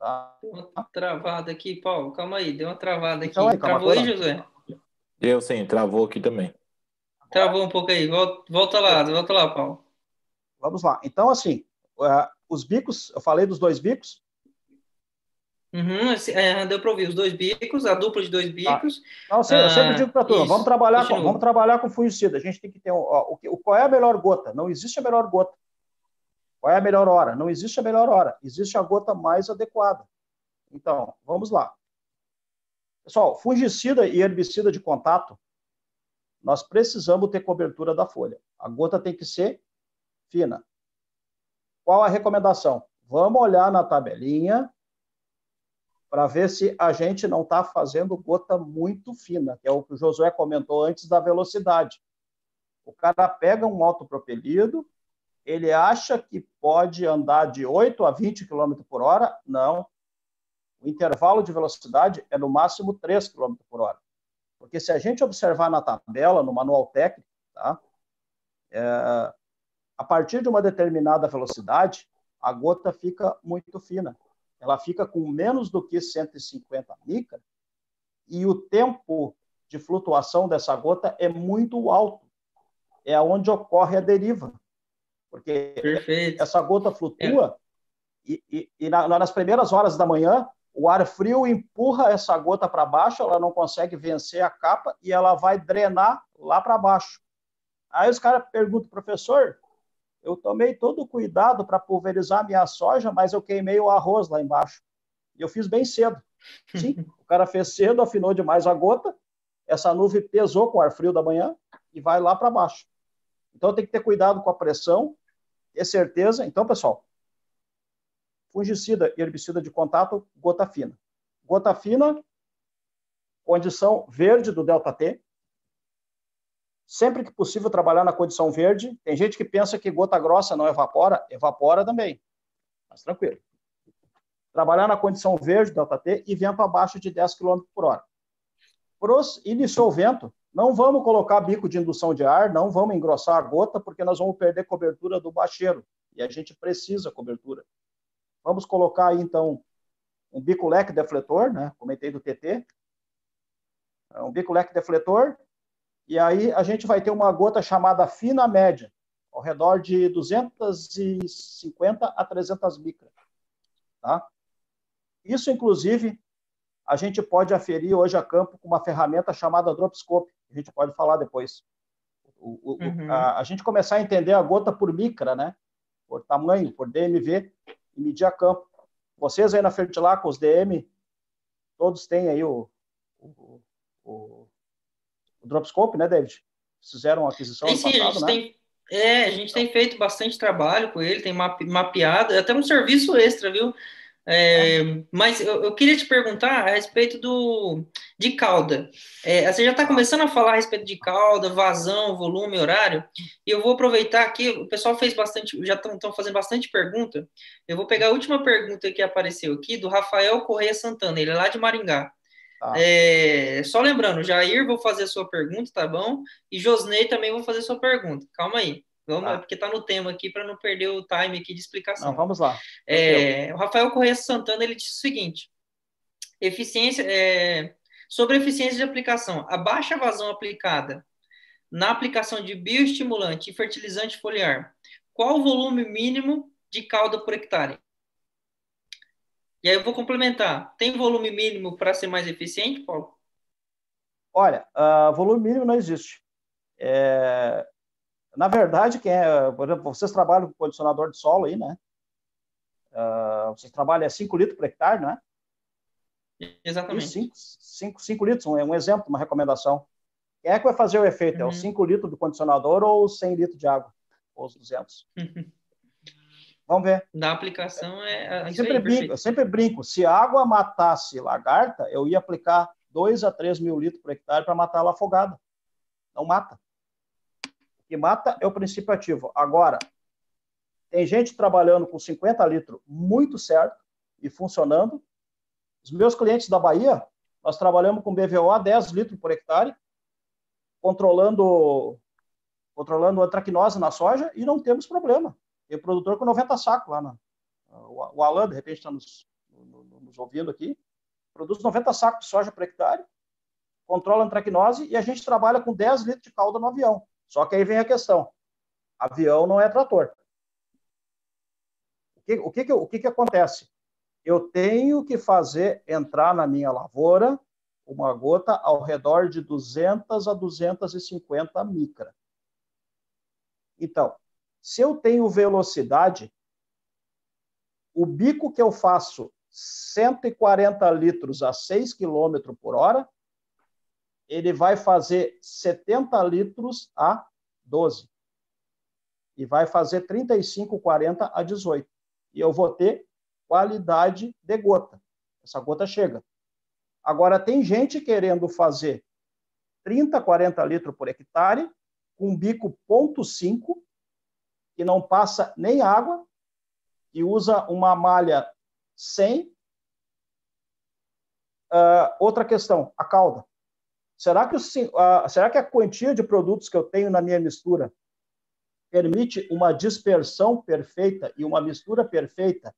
Tá. Deu uma travada aqui, Paulo. Calma aí, deu uma travada aqui. Então, aí, Travou aí, José?
Eu sim, travou aqui também.
Travou um pouco aí. Volta, volta lá, volta lá, Paulo.
Vamos lá. Então, assim, uh, os bicos, eu falei dos dois bicos.
Uhum, é, deu para ouvir os dois bicos, a dupla de dois ah, bicos.
Ah, não, sim, eu sempre digo para tu, vamos trabalhar com, vamos trabalhar com fungicida. A gente tem que ter um, ó, o, qual é a melhor gota? Não existe a melhor gota. Qual é a melhor hora? Não existe a melhor hora. Existe a gota mais adequada. Então, vamos lá. Pessoal, fungicida e herbicida de contato, nós precisamos ter cobertura da folha. A gota tem que ser fina. Qual a recomendação? Vamos olhar na tabelinha para ver se a gente não está fazendo gota muito fina, que é o que o Josué comentou antes da velocidade. O cara pega um autopropelido, ele acha que pode andar de 8 a 20 km por hora? Não. O intervalo de velocidade é no máximo 3 km por hora. Porque se a gente observar na tabela, no manual técnico, tá? É, a partir de uma determinada velocidade, a gota fica muito fina ela fica com menos do que 150 micras e o tempo de flutuação dessa gota é muito alto. É onde ocorre a deriva. Porque Perfeito. essa gota flutua é. e, e, e na, nas primeiras horas da manhã, o, ar frio empurra essa gota para baixo, ela não consegue vencer a capa e ela vai drenar lá para baixo. Aí os caras perguntam, professor, eu tomei todo o cuidado para pulverizar minha soja, mas eu queimei o arroz lá embaixo. E eu fiz bem cedo. Sim, o cara fez cedo, afinou demais a gota, essa nuvem pesou com o ar frio da manhã e vai lá para baixo. Então tem que ter cuidado com a pressão, ter certeza. Então, pessoal, fungicida e herbicida de contato, gota fina. Gota fina, condição verde do delta T. Sempre que possível trabalhar na condição verde. Tem gente que pensa que gota grossa não evapora, evapora também. Mas tranquilo. Trabalhar na condição verde, delta T, e vento abaixo de 10 km por hora. Iniciou o vento, não vamos colocar bico de indução de ar, não vamos engrossar a gota, porque nós vamos perder cobertura do bacheiro. E a gente precisa cobertura. Vamos colocar aí, então, um bico leque defletor, né? Comentei do TT. É um bico leque defletor. E aí a gente vai ter uma gota chamada fina média, ao redor de 250 a 300 micras. Tá? Isso, inclusive, a gente pode aferir hoje a campo com uma ferramenta chamada Dropscope. A gente pode falar depois. O, o, uhum. a, a, gente começar a entender a gota por micra, né? Por tamanho, por DMV, e medir a campo. Vocês aí na frente lá com os DM, todos têm aí o, o, o, o Dropscope, né, David? Fizeram uma aquisição
sim, sim, passado, né? Tem, é, a gente tem feito bastante trabalho com ele, tem mapeado, até um serviço extra, viu? É, mas eu, eu, queria te perguntar a respeito do de cauda. É, você já está começando a falar a respeito de cauda, vazão, volume, horário, e eu vou aproveitar aqui, o pessoal fez bastante, já estão fazendo bastante pergunta. Eu vou pegar a última pergunta que apareceu aqui, do Rafael Correia Santana, ele é lá de Maringá. Ah. É, só lembrando, Jair, vou fazer a sua pergunta, tá bom? E Josnei também vou fazer a sua pergunta. Calma aí. Vamos, ah. porque está no tema aqui para não perder o time aqui de explicação. Não,
vamos lá.
É, o Rafael Correia Santana ele disse o seguinte: eficiência é, sobre eficiência de aplicação, a baixa vazão aplicada na aplicação de bioestimulante e fertilizante foliar, qual o volume mínimo de calda por hectare? E aí eu vou complementar. Tem volume mínimo para ser mais eficiente, Paulo?
Olha, uh, volume mínimo não existe. É, na verdade, quem é, por exemplo, vocês trabalham com condicionador de solo aí, né? Uh, vocês trabalham a 5 litros por hectare, né?
Exatamente.
5 litros, um, um exemplo, uma recomendação. Quem é que vai fazer o efeito? Uhum. É os 5 litros do condicionador ou os 100 litros de água? Ou os 200? Vamos ver.
Da aplicação é.
Eu sempre, aí, brinco, eu sempre brinco. Se a água matasse lagarta, eu ia aplicar 2 a 3 mil litros por hectare para matar ela afogada. Não mata que mata é o princípio ativo. Agora, tem gente trabalhando com 50 litros muito certo e funcionando. Os meus clientes da Bahia, nós trabalhamos com BVO a 10 litros por hectare, controlando controlando a traquinose na soja e não temos problema. Tem produtor com 90 sacos lá. Na, o Alan, de repente, está nos, nos ouvindo aqui. Produz 90 sacos de soja por hectare, controla a traquinose e a gente trabalha com 10 litros de calda no avião. Só que aí vem a questão: avião não é trator. O que, o que, o que, acontece? Eu tenho que fazer entrar na minha lavoura uma gota ao redor de 200 a 250 micra. Então, se eu tenho velocidade, o bico que eu faço 140 litros a 6 km por hora, ele vai fazer 70 litros a 12. E vai fazer 35, 40 a 18. E eu vou ter qualidade de gota. Essa gota chega. Agora, tem gente querendo fazer 30, 40 litros por hectare, com bico ponto .5, que não passa nem água, e usa uma malha 100. Uh, ah, outra questão, a cauda. Será que, o, a, será que a quantia de produtos que eu tenho na minha mistura permite uma dispersão perfeita e uma mistura perfeita?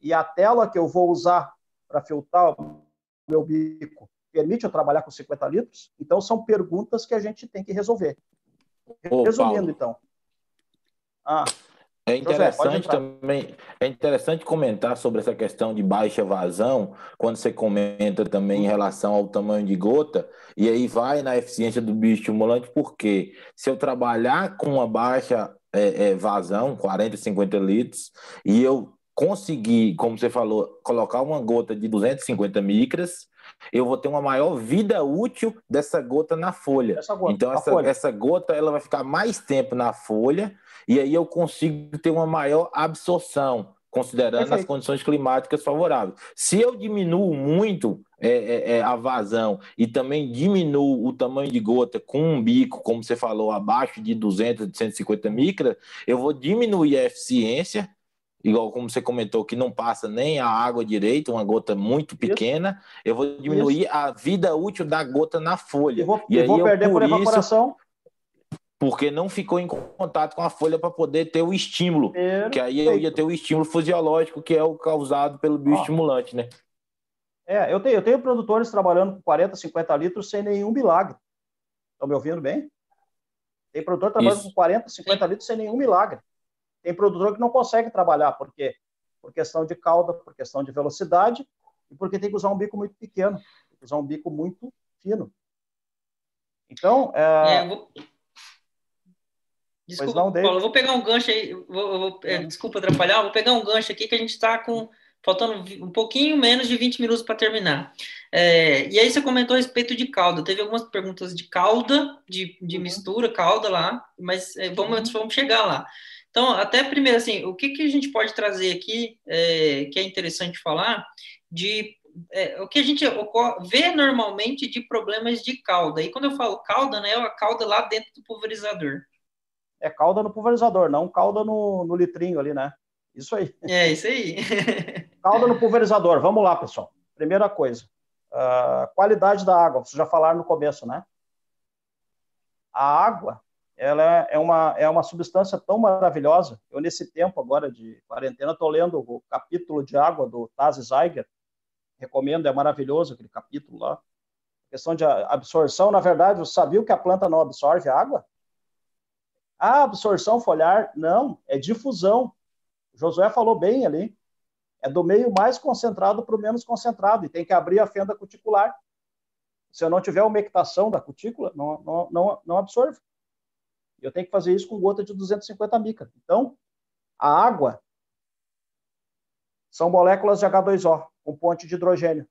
E a tela que eu vou usar para filtrar o meu bico permite eu trabalhar com 50 litros? Então, são perguntas que a gente tem que resolver. Resumindo, então.
Ah. É interessante também, é interessante comentar sobre essa questão de baixa vazão, quando você comenta também em relação ao tamanho de gota, e aí vai na eficiência do bioestimulante, porque se eu trabalhar com uma baixa é, é, vazão, 40, 50 litros, e eu conseguir, como você falou, colocar uma gota de 250 micras, eu vou ter uma maior vida útil dessa gota na folha. Essa gota, então, essa, folha. essa gota ela vai ficar mais tempo na folha e aí eu consigo ter uma maior absorção, considerando Perfeito. as condições climáticas favoráveis. Se eu diminuo muito é, é, é, a vazão e também diminuo o tamanho de gota com um bico, como você falou, abaixo de 200, de 150 micras, eu vou diminuir a eficiência igual como você comentou, que não passa nem a água direito, uma gota muito pequena, isso. eu vou diminuir isso. a vida útil da gota na folha.
Eu vou, e eu aí vou perder eu, por, por evaporação.
porque não ficou em contato com a folha para poder ter o estímulo. Perfeito. Que aí eu ia ter o estímulo fisiológico, que é o causado pelo bioestimulante, né?
É, eu tenho, eu tenho produtores trabalhando com 40, 50 litros sem nenhum milagre. Estão me ouvindo bem? Tem produtor trabalhando com 40, 50 litros sem nenhum milagre. Tem produtor que não consegue trabalhar, porque por questão de cauda, por questão de velocidade e porque tem que usar um bico muito pequeno, tem que usar um bico muito fino. Então, é... É, vou...
Desculpa, não, Paulo, eu vou pegar um gancho aí, vou, vou, é, desculpa atrapalhar, vou pegar um gancho aqui que a gente está com faltando um pouquinho menos de 20 minutos para terminar. É, e aí você comentou a respeito de calda. Teve algumas perguntas de calda, de, de uhum. mistura, calda lá, mas é, vamos, uhum. vamos chegar lá. Então, até primeiro, assim, o que, que a gente pode trazer aqui, é, que é interessante falar, de é, o que a gente vê normalmente de problemas de cauda. E quando eu falo cauda, né, é a cauda lá dentro do pulverizador.
É cauda no pulverizador, não cauda no, no litrinho ali, né? Isso aí.
É, isso aí.
cauda no pulverizador. Vamos lá, pessoal. Primeira coisa. Uh, qualidade da água. Vocês já falaram no começo, né? A água, ela é uma, é uma substância tão maravilhosa. Eu, nesse tempo agora de quarentena, estou lendo o capítulo de água do Taz Zeiger. Recomendo, é maravilhoso aquele capítulo lá. A questão de absorção, na verdade, você sabia que a planta não absorve água? A absorção foliar, não, é difusão. O Josué falou bem ali. É do meio mais concentrado para o menos concentrado, e tem que abrir a fenda cuticular. Se eu não tiver umectação da cutícula, não, não, não, não absorve. Eu tenho que fazer isso com gota de 250 micra. Então, a água são moléculas de H2O, com ponte de hidrogênio.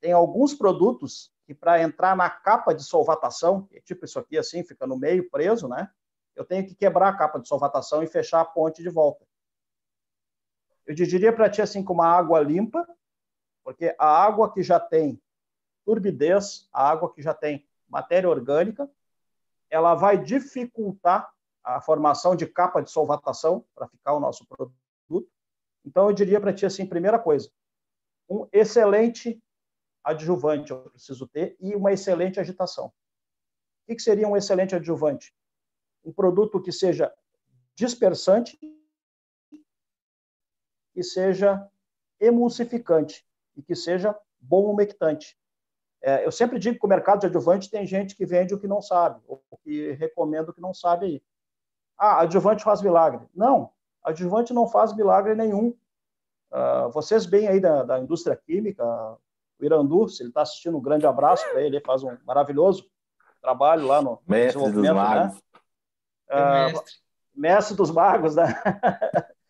Tem alguns produtos que, para entrar na capa de solvatação, é tipo isso aqui assim, fica no meio preso, né? Eu tenho que quebrar a capa de solvatação e fechar a ponte de volta. Eu diria para ti assim, com uma água limpa, porque a água que já tem turbidez, a água que já tem matéria orgânica, ela vai dificultar a formação de capa de solvatação para ficar o nosso produto. Então, eu diria para ti assim, primeira coisa, um excelente adjuvante eu preciso ter e uma excelente agitação. O que seria um excelente adjuvante? Um produto que seja dispersante e seja emulsificante e que seja bom umectante. É, eu sempre digo que o mercado de adjuvante tem gente que vende o que não sabe, ou que recomenda o que não sabe aí. Ah, adjuvante faz milagre. Não, adjuvante não faz milagre nenhum. Uh, vocês bem aí da, da, indústria química, o Irandu, se ele está assistindo, um grande abraço para ele, ele faz um maravilhoso trabalho lá no
mestre desenvolvimento, dos né? magos.
né? Uh, mestre. mestre dos magos, né?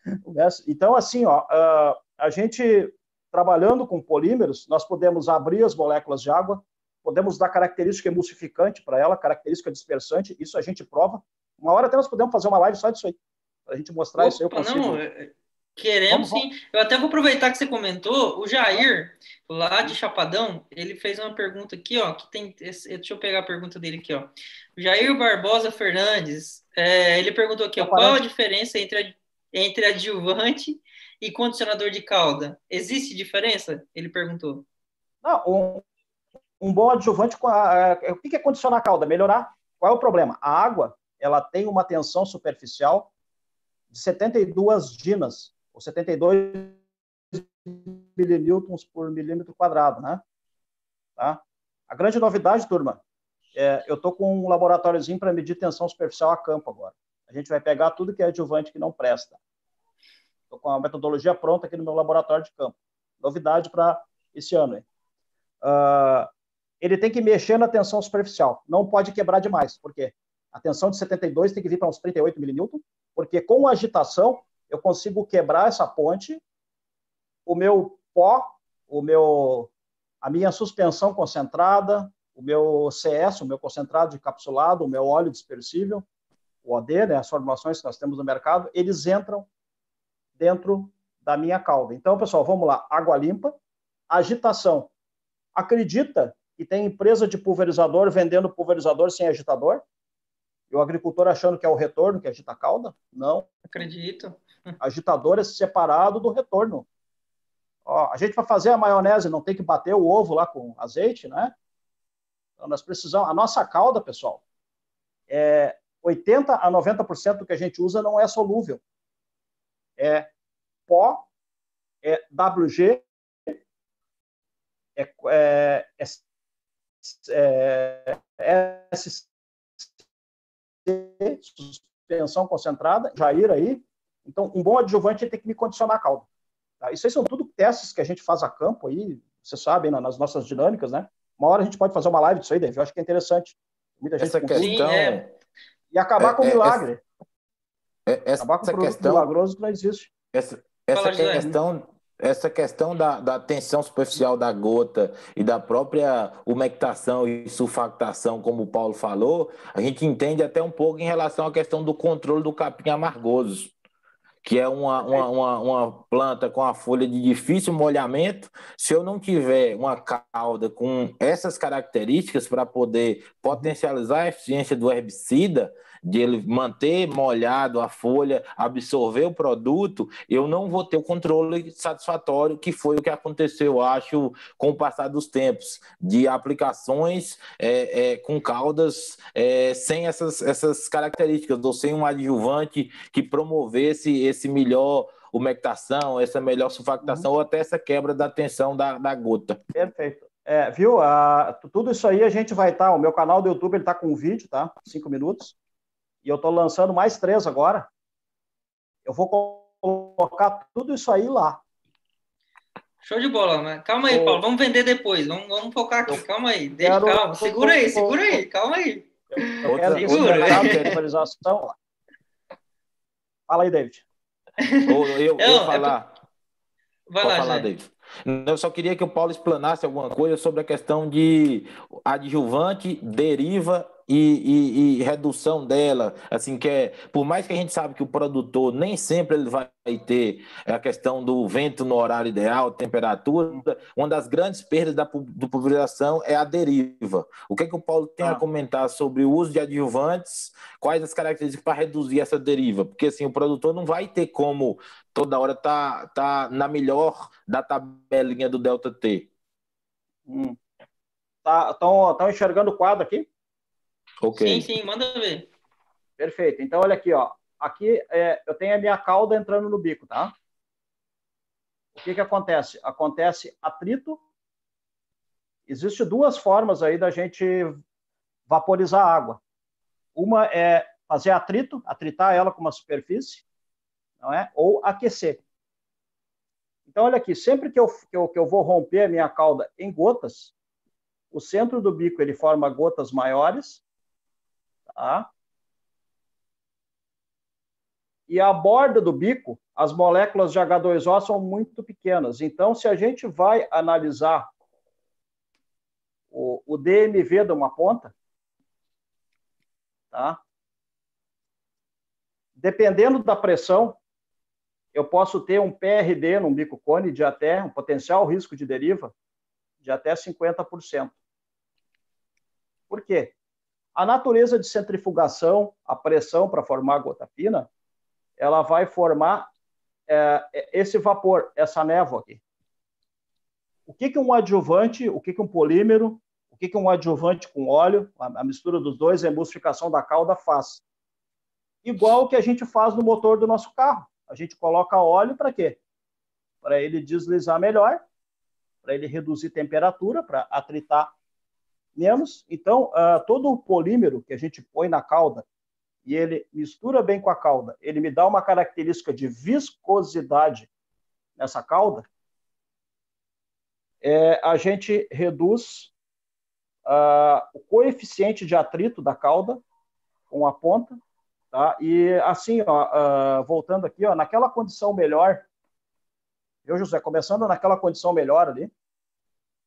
então, assim, ó, uh, a gente trabalhando com polímeros, nós podemos abrir as moléculas de água, podemos dar característica emulsificante para ela, característica dispersante, isso a gente prova. Uma hora até nós podemos fazer uma live só disso aí, para a gente mostrar Opa, isso aí. Eu consigo... Não, é,
é, queremos sim. Eu até vou aproveitar que você comentou, o Jair, lá de Chapadão, ele fez uma pergunta aqui, ó, que tem, deixa eu pegar a pergunta dele aqui, ó. Jair Barbosa Fernandes, é, ele perguntou aqui, ó, qual a diferença entre, entre adjuvante e condicionador de cauda. Existe diferença? Ele perguntou.
Não, um, um bom adjuvante. É, o que é condicionar a cauda? Melhorar. Qual é o problema? A água ela tem uma tensão superficial de 72 dinas, ou 72 milinewtons por milímetro quadrado, né? Tá? A grande novidade, turma, é, eu estou com um laboratóriozinho para medir tensão superficial a campo agora. A gente vai pegar tudo que é adjuvante que não presta. Estou com a metodologia pronta aqui no meu laboratório de campo. Novidade para esse ano. Uh, ele tem que mexer na tensão superficial. Não pode quebrar demais. Por quê? A tensão de 72 tem que vir para uns 38 milínewton, porque com agitação eu consigo quebrar essa ponte, o meu pó, o meu, a minha suspensão concentrada, o meu CS, o meu concentrado encapsulado, o meu óleo dispersível, o OD, né, as formulações que nós temos no mercado, eles entram dentro da minha cauda. Então, pessoal, vamos lá. Água limpa, agitação. Acredita que tem empresa de pulverizador vendendo pulverizador sem agitador? E o agricultor achando que é o retorno que agita a cauda? Não.
Acredito.
Agitador é separado do retorno. Ó, a gente vai fazer a maionese, não tem que bater o ovo lá com azeite, né? Então, nós precisamos. A nossa cauda, pessoal, é 80 a 90% do que a gente usa não é solúvel. É pó, é WG, é, é, é, é SC, suspensão concentrada, Jair aí. Então, um bom adjuvante tem que me condicionar a calda. Tá? Isso aí são tudo testes que a gente faz a campo aí, vocês sabem, nas nossas dinâmicas, né? Uma hora a gente pode fazer uma live disso aí, Dave. Eu acho que é interessante.
Muita gente essa questão é...
e acabar é, com o é, milagre.
Essa, acabar com o questão
milagroso que não existe.
Essa, essa questão essa questão da, da tensão superficial da gota e da própria umectação e sulfactação, como o Paulo falou, a gente entende até um pouco em relação à questão do controle do capim amargoso que é uma, uma, uma, uma, planta com a folha de difícil molhamento, se eu não tiver uma cauda com essas características para poder potencializar a eficiência do herbicida, de ele manter molhado a folha, absorver o produto, eu não vou ter o controle satisfatório, que foi o que aconteceu, acho, com o passar dos tempos, de aplicações é, é, com caudas é, sem essas, essas características, ou sem um adjuvante que promovesse esse melhor umectação, essa melhor sulfactação uhum. ou até essa quebra da tensão da, da gota.
Perfeito. É, viu? Ah, tudo isso aí a gente vai estar. Tá, o meu canal do YouTube ele está com um vídeo, tá? Cinco minutos e eu estou lançando mais três agora. Eu vou colocar tudo isso aí lá.
Show de bola, mas calma aí, Paulo. Vamos vender depois. Vamos, vamos focar aqui. Calma aí. Deixa, quero... calma. Segura aí, segura aí. Calma aí.
Eu quero segura. Fala aí, David.
Eu, eu, eu é falar. Vai lá, falar, David. Eu só queria que o Paulo explanasse alguma coisa sobre a questão de adjuvante, deriva e, e, e, redução dela, assim que é, por mais que a gente sabe que o produtor nem sempre ele vai ter a questão do vento no horário ideal, temperatura, uma das grandes perdas da do pulverização é a deriva. O que é que o Paulo tem ah. a comentar sobre o uso de adjuvantes? Quais as características para reduzir essa deriva? Porque assim o produtor não vai ter como toda hora tá tá na melhor da tabelinha do delta T.
Hum. Tá, estão enxergando o quadro aqui?
Ok. Sim, sim, manda ver.
Perfeito. Então, olha aqui, ó. Aqui é, eu tenho a minha cauda entrando no bico, tá? O que que acontece? Acontece atrito. Existem duas formas aí da gente vaporizar a água. Uma é fazer atrito, atritar ela com uma superfície, não é? Ou aquecer. Então, olha aqui, sempre que eu, que eu, que eu vou romper a minha cauda em gotas, o centro do bico ele forma gotas maiores Tá? E a borda do bico, as moléculas de H2O são muito pequenas. Então, se a gente vai analisar o, o DMV de uma ponta, tá? dependendo da pressão, eu posso ter um PRD num bico cone de até, um potencial risco de deriva, de até 50%. Por quê? A natureza de centrifugação, a pressão para formar gota fina, ela vai formar é, é, esse vapor, essa névoa aqui. O que, que um adjuvante, o que, que um polímero, o que, que um adjuvante com óleo, a, a mistura dos dois, a emulsificação da cauda faz? Igual que a gente faz no motor do nosso carro. A gente coloca óleo para quê? Para ele deslizar melhor, para ele reduzir temperatura, para atritar menos. Então, uh, todo o polímero que a gente põe na cauda e ele mistura bem com a calda, ele me dá uma característica de viscosidade nessa calda, é, a gente reduz uh, o coeficiente de atrito da cauda com a ponta, tá? E assim, ó, uh, voltando aqui, ó, naquela condição melhor, eu, José, começando naquela condição melhor ali,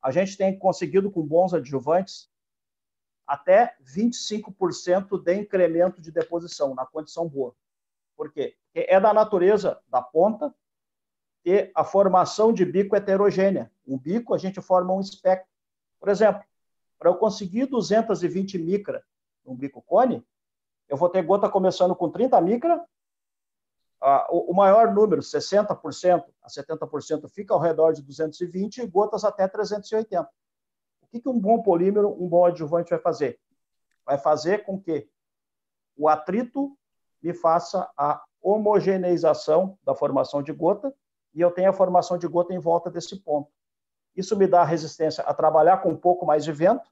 a gente tem conseguido com bons adjuvantes até 25% de incremento de deposição na condição boa. Por quê? Porque é da natureza da ponta ter a formação de bico heterogênea. Um bico, a gente forma um espectro. Por exemplo, para eu conseguir 220 micra no bico cone, eu vou ter gota começando com 30 micra, o maior número, 60% a 70%, fica ao redor de 220 e gotas até 380. O que, que um bom polímero, um bom adjuvante vai fazer? Vai fazer com que o atrito me faça a homogeneização da formação de gota e eu tenha a formação de gota em volta desse ponto. Isso me dá resistência a trabalhar com um pouco mais de vento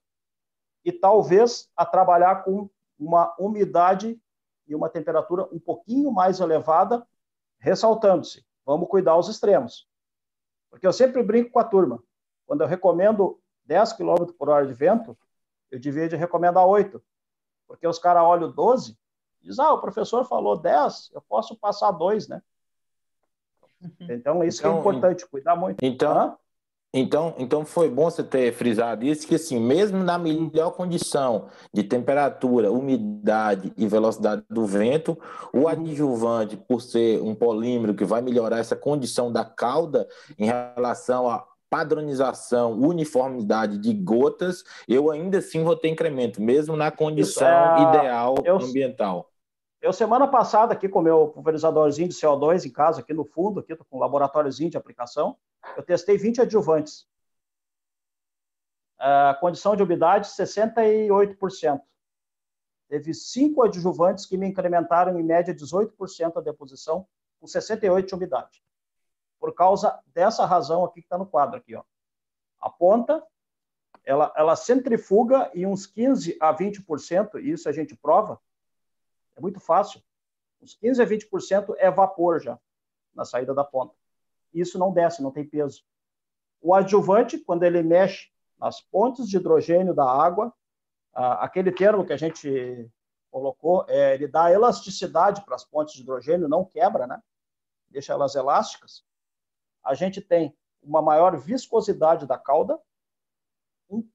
e talvez a trabalhar com uma umidade e uma temperatura um pouquinho mais elevada, ressaltando-se, vamos cuidar os extremos. Porque eu sempre brinco com a turma, quando eu recomendo 10 km por hora de vento, eu devia de recomendar 8, porque os caras olham 12 e dizem, ah, o professor falou 10, eu posso passar 2, né? Então, isso então, é importante, cuidar muito.
Então, então, então foi bom você ter frisado isso, que assim, mesmo na melhor condição de temperatura, umidade e velocidade do vento, o adjuvante, por ser um polímero que vai melhorar essa condição da cauda em relação à padronização, uniformidade de gotas, eu ainda assim vou ter incremento, mesmo na condição é... ideal eu... ambiental.
Eu, semana passada, aqui com o meu pulverizadorzinho de CO2 em casa, aqui no fundo, aqui com um laboratóriozinho de aplicação, eu testei 20 adjuvantes. A condição de umidade, 68%. Teve cinco adjuvantes que me incrementaram em média 18% a deposição, com 68% de umidade. Por causa dessa razão aqui que está no quadro aqui, ó. A ponta, ela, ela centrifuga em uns 15 a 20%, e isso a gente prova, é muito fácil. Uns 15 a 20% é vapor já na saída da ponta. Isso não desce, não tem peso. O adjuvante, quando ele mexe nas pontes de hidrogênio da água, aquele termo que a gente colocou, é, ele dá elasticidade para as pontes de hidrogênio, não quebra, né? Deixa elas elásticas. A gente tem uma maior viscosidade da cauda, um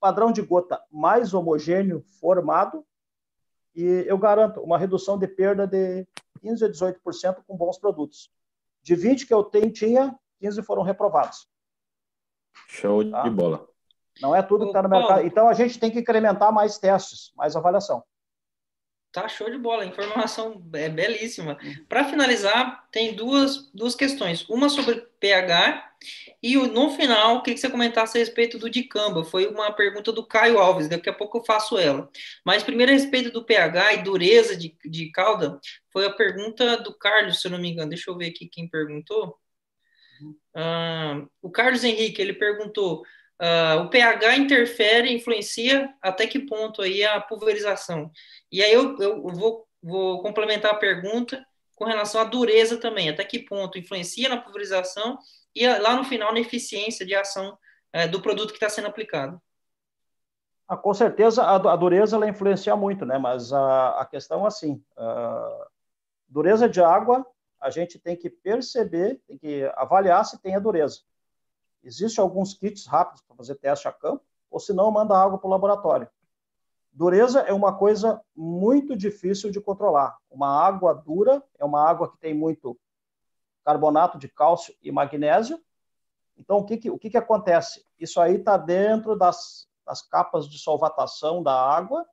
padrão de gota mais homogêneo formado e eu garanto uma redução de perda de 15 a 18% com bons produtos. De 20 que eu tenho, tinha, 15 foram reprovados.
Show tá? de bola.
Não é tudo que está no mercado. Então a gente tem que incrementar mais testes, mais avaliação.
Tá show de bola, a informação é belíssima. Para finalizar, tem duas, duas questões. Uma sobre pH e no final, o que você comentasse a respeito do dicamba. Foi uma pergunta do Caio Alves, daqui a pouco eu faço ela. Mas primeiro a respeito do pH e dureza de, de calda, foi a pergunta do Carlos, se eu não me engano. Deixa eu ver aqui quem perguntou. Ah, o Carlos Henrique, ele perguntou Uh, o pH interfere, influencia até que ponto aí a pulverização? E aí eu, eu vou, vou complementar a pergunta com relação à dureza também, até que ponto influencia na pulverização e lá no final na eficiência de ação uh, do produto que está sendo aplicado.
Ah, com certeza a, a, dureza ela influencia muito, né? Mas a, a questão assim, uh, dureza de água a gente tem que perceber, tem que avaliar se tem a dureza. Existem alguns kits rápidos para fazer teste a campo, ou se não, manda água para o laboratório. Dureza é uma coisa muito difícil de controlar. Uma água dura é uma água que tem muito carbonato de cálcio e magnésio. Então, o que, que o que, que acontece? Isso aí está dentro das, das capas de solvatação da água.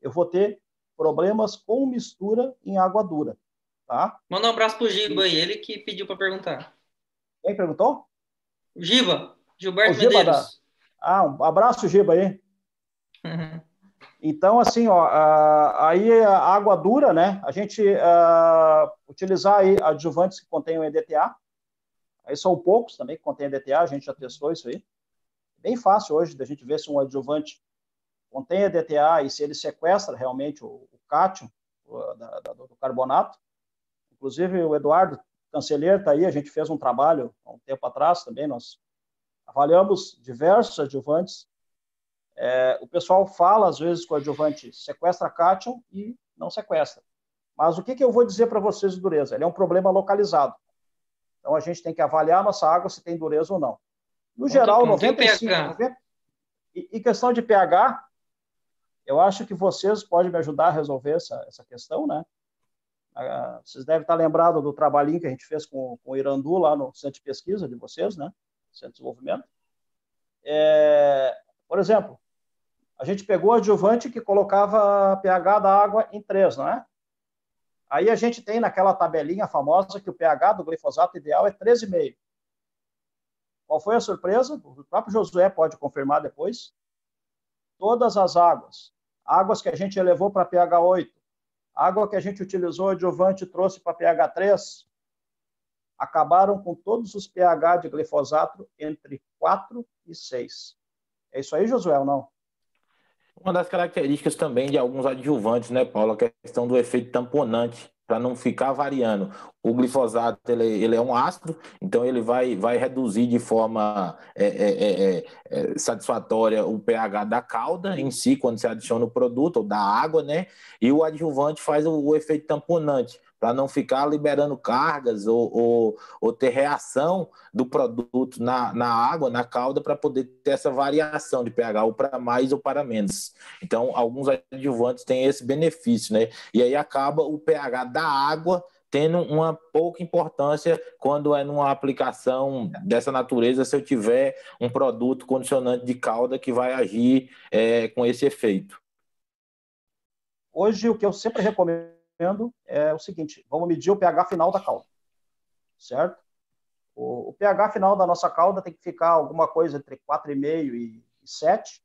Eu vou ter problemas com mistura em água dura. Tá?
Manda um abraço para o Giba aí, ele que pediu para perguntar.
Quem perguntou?
Giba, Gilberto Giba Medeiros. Da...
Ah, um abraço, Giba aí. Uhum. Então, assim, ó, aí a água dura, né? A gente uh, utilizar aí adjuvantes que contêm EDTA. Aí são poucos também que contêm EDTA, a gente já testou isso aí. Bem fácil hoje da gente ver se um adjuvante contém EDTA e se ele sequestra realmente o, o cátion do carbonato. Inclusive, o Eduardo Cancelheiro está aí, a gente fez um trabalho há um tempo atrás também, nós avaliamos diversos adjuvantes. É, o pessoal fala, às vezes, que o adjuvante sequestra cátion e não sequestra. Mas o que, que eu vou dizer para vocês de dureza? Ele é um problema localizado. Então, a gente tem que avaliar a nossa água se tem dureza ou não. No geral, não 95... 90, e, e questão de pH, eu acho que vocês podem me ajudar a resolver essa, essa questão, né? Vocês devem estar lembrados do trabalhinho que a gente fez com, com o Irandu lá no centro de pesquisa de vocês, né? Centro de desenvolvimento. É, por exemplo, a gente pegou adjuvante que colocava pH da água em 3, não é? Aí a gente tem naquela tabelinha famosa que o pH do glifosato ideal é 13,5. Qual foi a surpresa? O próprio Josué pode confirmar depois. Todas as águas, águas que a gente elevou para pH 8, água que a gente utilizou adjuvante trouxe para pH 3, acabaram com todos os pH de glifosato entre 4 e 6. É isso aí, Josué, ou não?
Uma das características também de alguns adjuvantes, né, Paulo, a questão do efeito tamponante para não ficar variando. O glifosato ele, ele, é um ácido, então ele vai, vai reduzir de forma é, é, é, é satisfatória o pH da calda em si, quando se adiciona o produto, ou da água, né? E o adjuvante faz o, o efeito tamponante para não ficar liberando cargas ou, ou, ou, ter reação do produto na, na água, na calda, para poder ter essa variação de pH, ou para mais ou para menos. Então, alguns adjuvantes têm esse benefício, né? E aí acaba o pH da água tendo uma pouca importância quando é numa aplicação dessa natureza, se eu tiver um produto condicionante de calda que vai agir é, com esse efeito.
Hoje, o que eu sempre recomendo é o seguinte: vamos medir o pH final da cauda, certo? O, o pH final da nossa cauda tem que ficar alguma coisa entre 4,5 e 7,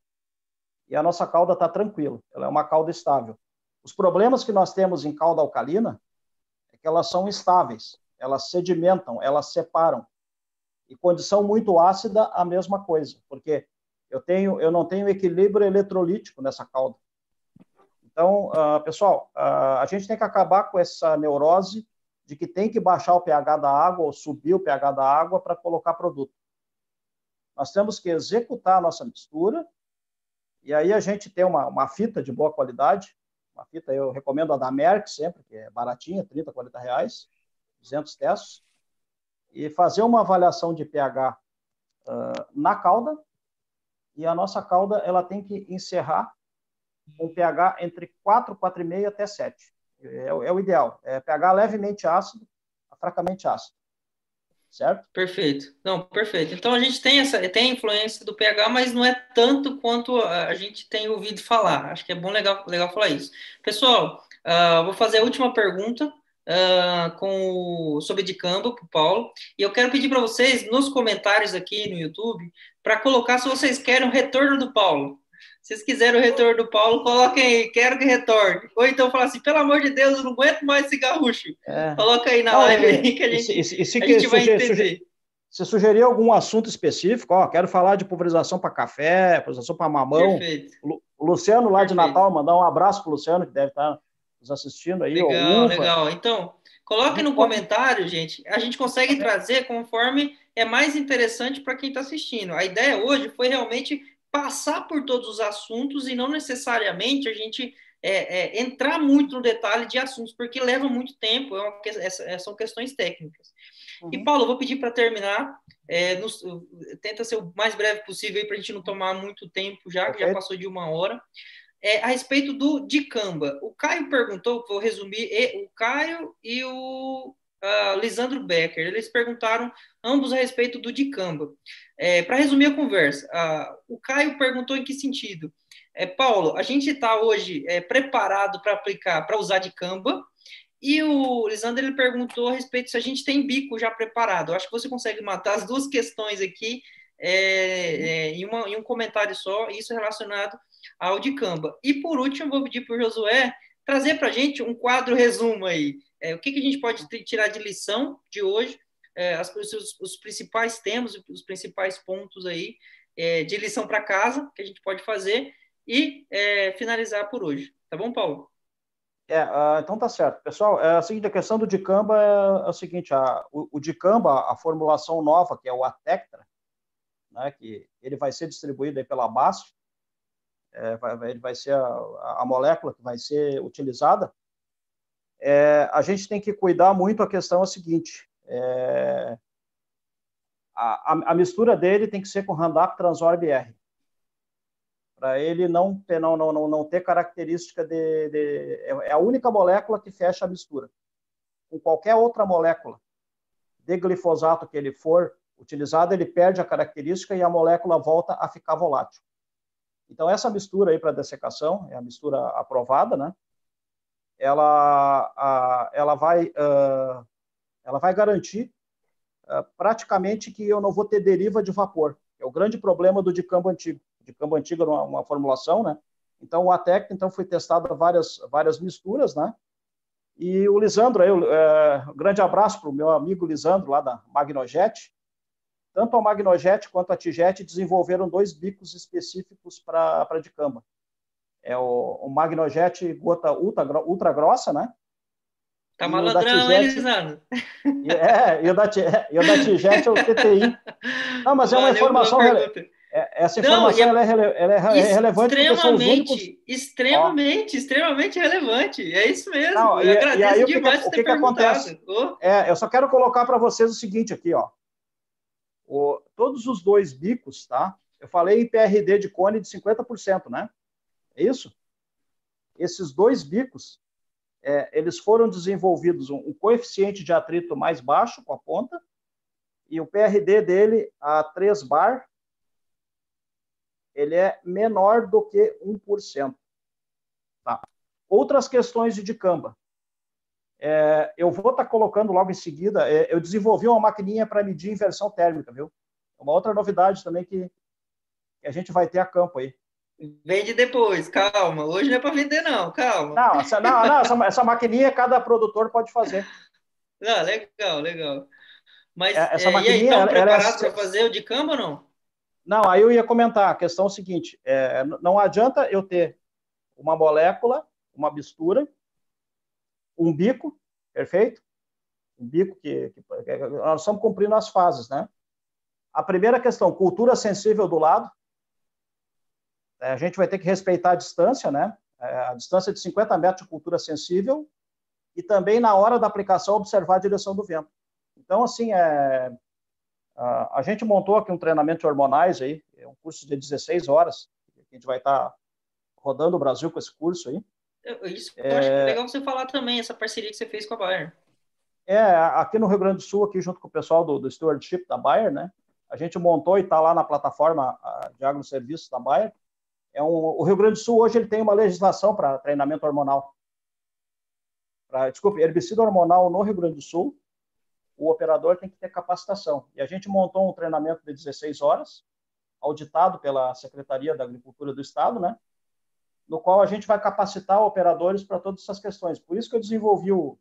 e a nossa cauda está tranquila, ela é uma cauda estável. Os problemas que nós temos em cauda alcalina é que elas são instáveis, elas sedimentam, elas separam. E condição muito ácida, a mesma coisa, porque eu, tenho, eu não tenho equilíbrio eletrolítico nessa cauda. Então, uh, pessoal, uh, a gente tem que acabar com essa neurose de que tem que baixar o pH da água ou subir o pH da água para colocar produto. Nós temos que executar a nossa mistura, e aí a gente tem uma, uma fita de boa qualidade, uma fita eu recomendo a da Merck sempre, que é baratinha, 30, 40 reais, 200 testes, e fazer uma avaliação de pH uh, na cauda, e a nossa cauda ela tem que encerrar com pH entre 4, 4,5 até 7. É, é, o ideal. É pH levemente ácido fracamente ácido. Certo?
Perfeito. Não, perfeito. Então a gente tem essa tem a influência do pH, mas não é tanto quanto a gente tem ouvido falar. Acho que é bom legal, legal falar isso. Pessoal, uh, vou fazer a última pergunta uh, com o, sobre dicamba para o Paulo. E eu quero pedir para vocês, nos comentários aqui no YouTube, para colocar se vocês querem o retorno do Paulo. Se vocês quiserem o retorno do Paulo, coloquem aí, quero que retorne. Ou então fala assim, pelo amor de Deus, eu não aguento mais esse gaúcho. É. Coloca aí na live aí que a gente, e, e, e, a gente vai entender.
Você sugerir algum assunto específico? Ó, quero falar de pulverização para café, pulverização para mamão. Perfeito. O Luciano lá Perfeito. de Natal, mandar um abraço para o Luciano, que deve estar nos assistindo aí.
Legal, legal. Então, coloque no comentário, gente. A gente consegue trazer conforme é mais interessante para quem está assistindo. A ideia hoje foi realmente passar por todos os assuntos e não necessariamente a gente é, é, entrar muito no detalhe de assuntos, porque leva muito tempo, é uma, é, são questões técnicas. Uhum. E, Paulo, eu vou pedir para terminar, é, nos, tenta ser o mais breve possível para a gente não tomar muito tempo já, que já passou de uma hora. É, a respeito do Dicamba. O Caio perguntou, vou resumir, o Caio e o uh, Lisandro Becker. Eles perguntaram ambos a respeito do dicamba. É, Para resumir a conversa, uh, o Caio perguntou em que sentido. É, Paulo, a gente está hoje é, preparado para aplicar, para usar dicamba, e o Lisandro ele perguntou a respeito se a gente tem bico já preparado. Eu acho que você consegue matar as duas questões aqui é, é, em, uma, em, um comentário só, isso relacionado ao dicamba. E por último, vou pedir para o Josué trazer para a gente um quadro resumo aí. É, o que, que, a gente pode tirar de lição de hoje, é, as, os, os, principais temas, os principais pontos aí é, de lição para casa que a gente pode fazer e é, finalizar por hoje. Tá bom, Paulo?
É, uh, então tá certo. Pessoal, é a seguinte, a questão do dicamba é, é o seguinte, a, o, o dicamba, a formulação nova, que é o Atectra, né, que ele vai ser distribuído aí pela BASF, é, vai, ele vai ser a, a, molécula que vai ser utilizada, é, a gente tem que cuidar muito a questão é a seguinte, é, a, a, mistura dele tem que ser com Roundup Transorb R, para ele não ter, não, não, não, ter característica de, de, É a única molécula que fecha a mistura. Com qualquer outra molécula de glifosato que ele for utilizado, ele perde a característica e a molécula volta a ficar volátil. Então, essa mistura aí para dessecação, é a mistura aprovada, né? Ela, a, ela, vai, uh, ela vai garantir uh, praticamente que eu não vou ter deriva de vapor. É o grande problema do dicambo antigo. O dicambo antigo era uma, uma formulação, né? Então, o ATEC então, foi testado várias, várias misturas, né? E o Lisandro, aí, um grande abraço para o meu amigo Lisandro, lá da Magnojet, tanto a Magnojet quanto a Tijet desenvolveram dois bicos específicos para a dicamba. É o, o Magnojet gota ultra, ultra grossa, né?
Tá malandrão, hein, Lisandro?
É, e o da, e o da Tijet é o TTI. Não, mas é uma informação... É, essa informação Não, é, ela é, ela é relevante
extremamente, únicos... extremamente, extremamente relevante. É isso mesmo. Não, eu e, agradeço e aí, demais
o que, o que, que acontece? Oh. É, eu só quero colocar para vocês o seguinte aqui, ó. O, todos os dois bicos, tá? Eu falei em PRD de cone de 50%, né? É isso? Esses dois bicos, é, eles foram desenvolvidos um, um, coeficiente de atrito mais baixo com a ponta e o PRD dele, a 3 bar, ele é menor do que 1%. Tá? Outras questões de dicamba. É, eu vou estar tá colocando logo em seguida, é, eu desenvolvi uma maquininha para medir inversão térmica, viu? Uma outra novidade também que, que a gente vai ter a campo aí.
Vende depois, calma. Hoje não é para vender, não, calma.
Não, essa, não, não, essa, essa maquininha cada produtor pode fazer.
Não, legal, legal. Mas é, essa é, maquininha, e aí, estão é preparados é... para fazer o de campo ou não?
Não, aí eu ia comentar a questão é o seguinte: é, não adianta eu ter uma molécula, uma mistura, um bico, perfeito? Um bico que, que, que nós estamos cumprindo as fases, né? A primeira questão, cultura sensível do lado. É, a gente vai ter que respeitar a distância, né? É, a distância de 50 metros de cultura sensível e também na hora da aplicação observar a direção do vento. Então, assim, é, a, a gente montou aqui um treinamento de hormonais aí, é um curso de 16 horas, a gente vai estar rodando o Brasil com esse curso aí.
Isso eu é... acho legal você falar também, essa parceria que você fez com a Bayer.
É, aqui no Rio Grande do Sul, aqui junto com o pessoal do, do stewardship da Bayer, né? A gente montou e está lá na plataforma de agroserviços da Bayer. É um, o Rio Grande do Sul hoje ele tem uma legislação para treinamento hormonal. Pra, desculpe, herbicida hormonal no Rio Grande do Sul, o operador tem que ter capacitação. E a gente montou um treinamento de 16 horas, auditado pela Secretaria da Agricultura do Estado, né? no qual a gente vai capacitar operadores para todas essas questões. Por isso que eu desenvolvi o,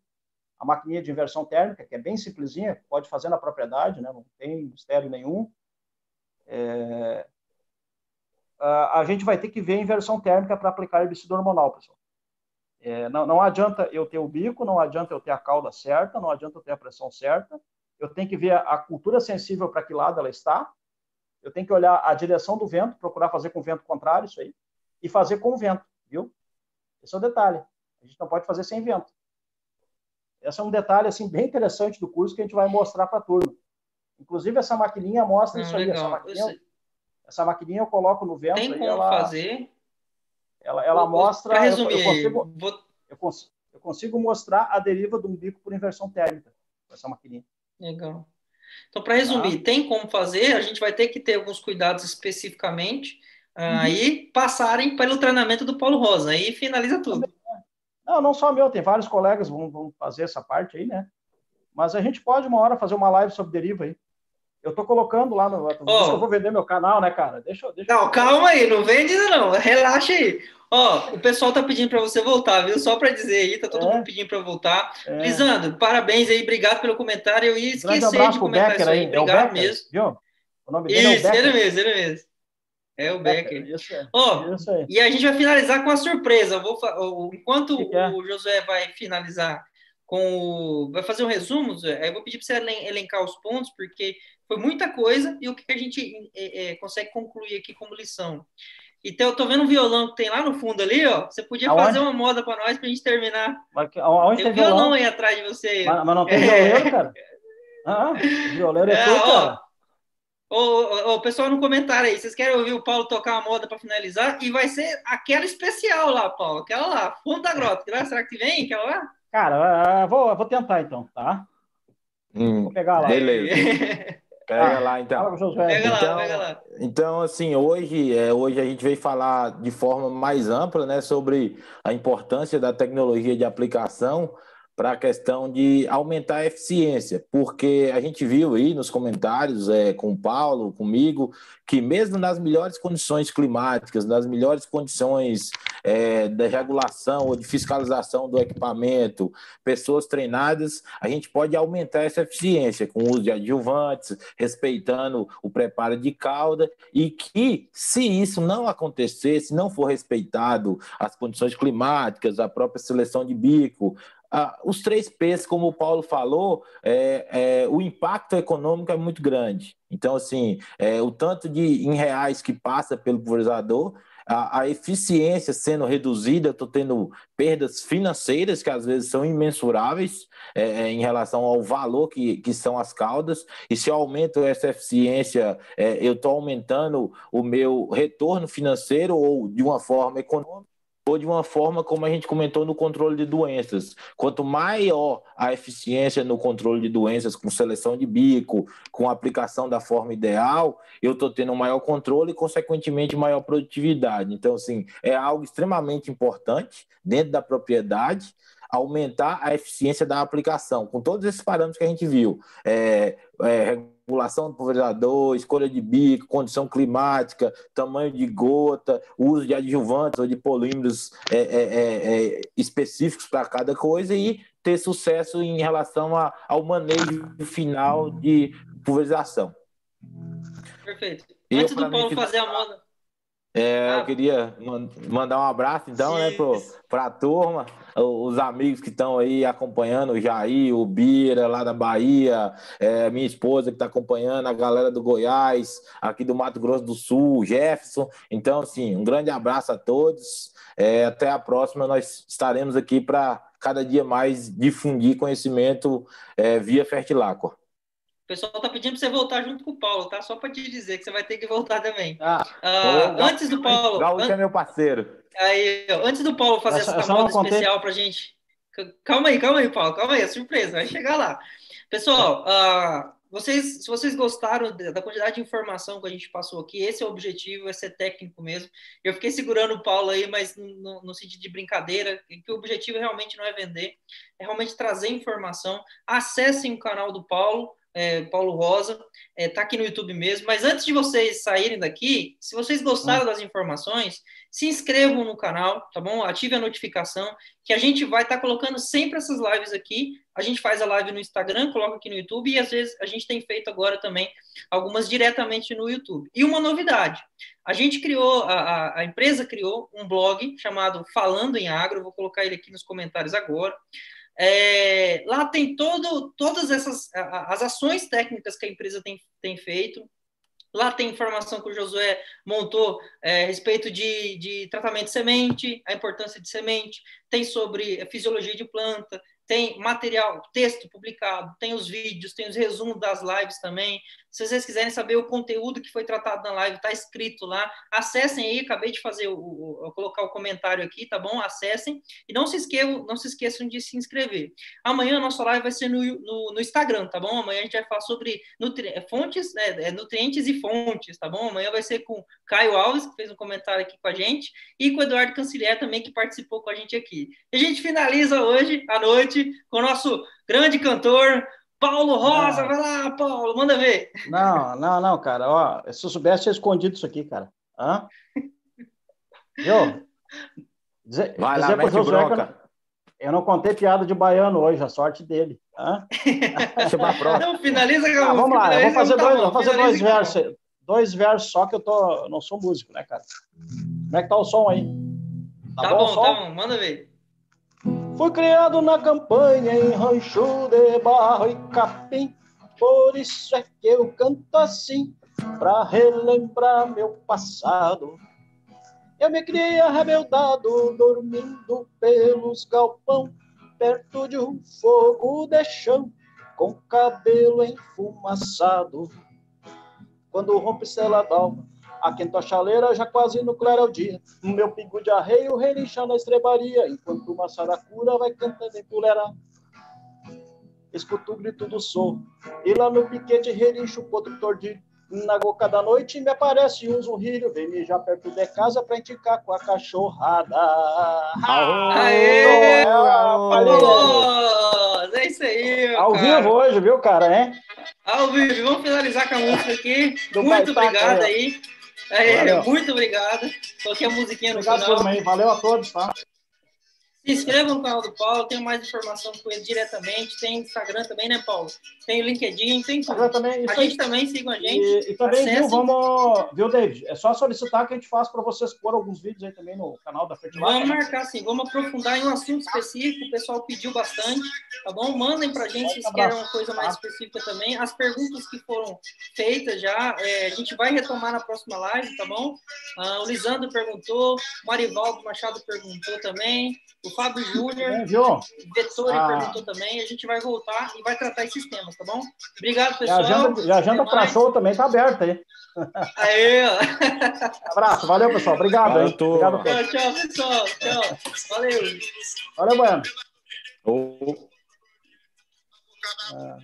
a maquininha de inversão térmica, que é bem simplesinha, pode fazer na propriedade, né? não tem mistério nenhum. É, a, a gente vai ter que ver a inversão térmica para aplicar herbicida hormonal, pessoal. É, não, não adianta eu ter o bico, não adianta eu ter a cauda certa, não adianta eu ter a pressão certa. Eu tenho que ver a, a cultura sensível para que lado ela está. Eu tenho que olhar a direção do vento, procurar fazer com o vento contrário, isso aí e fazer com vento, viu? Esse é o detalhe. A gente não pode fazer sem vento. Esse é um detalhe assim bem interessante do curso que a gente vai mostrar para a turma. Inclusive essa maquininha mostra isso aí. Essa maquininha, essa maquininha eu coloco no vento.
Tem como
ela,
fazer?
Ela, ela mostra. Para resumir, eu, eu, consigo, vou... eu, consigo, eu consigo mostrar a deriva do umbigo por inversão térmica com essa maquininha.
Legal. Então, para resumir, tá. tem como fazer, a gente vai ter que ter alguns cuidados especificamente, Aí uhum. passarem pelo treinamento do Paulo Rosa, aí finaliza tudo.
Não, não só meu, tem vários colegas que vão, vão fazer essa parte aí, né? Mas a gente pode uma hora fazer uma live sobre deriva aí. Eu tô colocando lá no. Oh. Eu vou vender meu canal, né, cara? Deixa, deixa
Não, eu... calma aí, não vende não. Relaxa aí. Ó, oh, o pessoal tá pedindo para você voltar, viu? Só para dizer aí, tá todo é. mundo pedindo para voltar. É. Lisandro, parabéns aí, obrigado pelo comentário. Eu ia esquecer de comentar isso aí. aí. Obrigado é mesmo. Viu? O nome dele isso, é o Becker. ele mesmo, ele mesmo. É o Becker. Isso, oh, isso aí. E a gente vai finalizar com a surpresa. vou, enquanto que que é? o Josué vai finalizar com o, vai fazer um resumo, Zé, eu vou pedir para você elencar os pontos, porque foi muita coisa e o que a gente é, é, consegue concluir aqui como lição. Então, eu tô vendo um violão que tem lá no fundo ali, ó. Você podia aonde? fazer uma moda para nós para a gente terminar.
Mas, aonde
tem, tem violão? violão aí atrás de você.
Mas, mas não tem violeiro, cara? Ah, violeiro é, é tudo, cara.
Ô, ô, pessoal no comentário aí, vocês querem ouvir o Paulo tocar a moda para finalizar? E vai ser aquela especial lá, Paulo, aquela lá, fundo da grota. Será que vem aquela lá?
Cara, eu vou, eu vou tentar então, tá?
Hum, vou pegar lá. Beleza. Pega ah, lá, então.
Pega então, lá, pega lá.
Então, assim, hoje, é, hoje a gente veio falar de forma mais ampla, né, sobre a importância da tecnologia de aplicação para a questão de aumentar a eficiência, porque a gente viu aí nos comentários é, com o Paulo, comigo, que mesmo nas melhores condições climáticas, nas melhores condições é, de regulação ou de fiscalização do equipamento, pessoas treinadas, a gente pode aumentar essa eficiência com o uso de adjuvantes, respeitando o preparo de cauda, e que se isso não acontecer, se não for respeitado as condições climáticas, a própria seleção de bico, ah, os três P's, como o Paulo falou, é, é, o impacto econômico é muito grande. Então, assim, é, o tanto de em reais que passa pelo pulverizador, a, a eficiência sendo reduzida, eu estou tendo perdas financeiras que às vezes são imensuráveis é, é, em relação ao valor que, que são as caudas, e se eu aumento essa eficiência, é, eu estou aumentando o meu retorno financeiro ou de uma forma econômica de uma forma como a gente comentou no controle de doenças. Quanto maior a eficiência no controle de doenças, com seleção de bico, com aplicação da forma ideal, eu estou tendo maior controle e, consequentemente, maior produtividade. Então, assim, é algo extremamente importante dentro da propriedade aumentar a eficiência da aplicação, com todos esses parâmetros que a gente viu. É, é, regulação do pulverizador, escolha de bico, condição climática, tamanho de gota, uso de adjuvantes ou de polímeros é, é, é, é específicos para cada coisa e ter sucesso em relação a, ao manejo final de pulverização.
Perfeito. Antes do Paulo fazer a moda,
é, ah. Eu queria mandar um abraço, então, né, para a turma, os amigos que estão aí acompanhando, o Jair, o Bira, lá da Bahia, é, minha esposa que está acompanhando, a galera do Goiás, aqui do Mato Grosso do Sul, Jefferson. Então, assim, um grande abraço a todos. É, até a próxima, nós estaremos aqui para cada dia mais difundir conhecimento é, via Fertilacqua
pessoal tá pedindo para você voltar junto com o Paulo, tá? Só para te dizer que você vai ter que voltar também. Ah, uh, antes do Paulo.
Gaúcho an... é meu parceiro.
Aí, antes do Paulo fazer essa camada especial para gente. Calma aí, calma aí, Paulo, calma aí, é surpresa, vai chegar lá. Pessoal, uh, vocês, se vocês gostaram da quantidade de informação que a gente passou aqui, esse é o objetivo, é ser técnico mesmo. Eu fiquei segurando o Paulo aí, mas no, no sentido de brincadeira, que o objetivo realmente não é vender, é realmente trazer informação. Acessem o canal do Paulo, é, Paulo Rosa, está é, tá aqui no YouTube mesmo. Mas antes de vocês saírem daqui, se vocês gostaram das informações, se inscrevam no canal, tá bom? Ative a notificação, que a gente vai estar tá colocando sempre essas lives aqui. A gente faz a live no Instagram, coloca aqui no YouTube, e às vezes a gente tem feito agora também algumas diretamente no YouTube. E uma novidade: a gente criou, a, a empresa criou um blog chamado Falando em Agro, vou colocar ele aqui nos comentários agora. É, lá tem todo, todas essas as ações técnicas que a empresa tem, tem feito. Lá tem informação que o Josué montou é, a respeito de, de tratamento de semente, a importância de semente, tem sobre fisiologia de planta, tem material, texto publicado, tem os vídeos, tem os resumos das lives também. Se vocês quiserem saber o conteúdo que foi tratado na live, está escrito lá. Acessem aí, acabei de fazer o, o, colocar o comentário aqui, tá bom? Acessem e não se esqueçam, não se esqueçam de se inscrever. Amanhã a nossa live vai ser no, no, no Instagram, tá bom? Amanhã a gente vai falar sobre nutri fontes, né, nutrientes e fontes, tá bom? Amanhã vai ser com Caio Alves, que fez um comentário aqui com a gente, e com o Eduardo Cancilier também, que participou com a gente aqui. E a gente finaliza hoje à noite com o nosso grande cantor, Paulo Rosa, não. vai lá, Paulo, manda ver.
Não, não, não, cara. Ó, se eu soubesse, tinha escondido isso aqui, cara. Hã? Viu?
Dizer, vai lá, mete
bronca. Eu, eu não contei piada de baiano hoje, a sorte dele. Hã?
Não, finaliza,
ah, Vamos lá, finaliza, vamos fazer, tá dois, vamos fazer dois versos, dois versos só que eu tô, eu não sou músico, né, cara? Como é que tá o som aí?
Tá, tá bom, bom tá bom, manda ver.
Fui criado na campanha em rancho de barro e capim, por isso é que eu canto assim, para relembrar meu passado. Eu me criei arrebeldado, dormindo pelos galpão, perto de um fogo de chão, com cabelo enfumaçado. Quando rompe estrela a quinta chaleira já quase no claro é dia. Meu pingo de arreio relincha na estrebaria, enquanto uma saracura vai cantando em puleira. Escuto o grito do som, e lá no piquete relincha o potro tordilho. Na boca da noite me aparece um zurrilho, vem mijar perto de casa pra indicar com a cachorrada.
Aê! Aê! É isso aí,
Ao cara. vivo hoje, viu, cara, né?
Ao vivo, vamos finalizar com a música aqui. Do Muito obrigado aí. Aí. muito obrigado. Coloquei a musiquinha no
obrigado
final.
Valeu a todos, tá?
Se inscreva no canal do Paulo, tem mais informação com ele diretamente. Tem Instagram também, né, Paulo? Tem o LinkedIn, tem tudo.
Também,
a gente também siga a gente.
E, e também, viu, vamos, viu, David? É só solicitar que a gente faça para vocês pôr alguns vídeos aí também no canal da Fertilidade.
Vamos marcar, sim. Vamos aprofundar em um assunto específico. O pessoal pediu bastante, tá bom? Mandem para a gente se querem uma coisa mais específica também. As perguntas que foram feitas já, é, a gente vai retomar na próxima live, tá bom? Ah, o Lisandro perguntou, o Marivaldo Machado perguntou também. O Fábio Júnior, Vettori ah. perguntou também. A gente vai voltar e vai tratar esses temas, tá bom? Obrigado, pessoal.
E a agenda, e a agenda para show também tá aberta aí.
Aí, ó.
Abraço, valeu, pessoal. Obrigado
aí. Obrigado, tchau, tchau, pessoal. Tchau. Valeu.
Valeu, Bueno. Oh. Ah.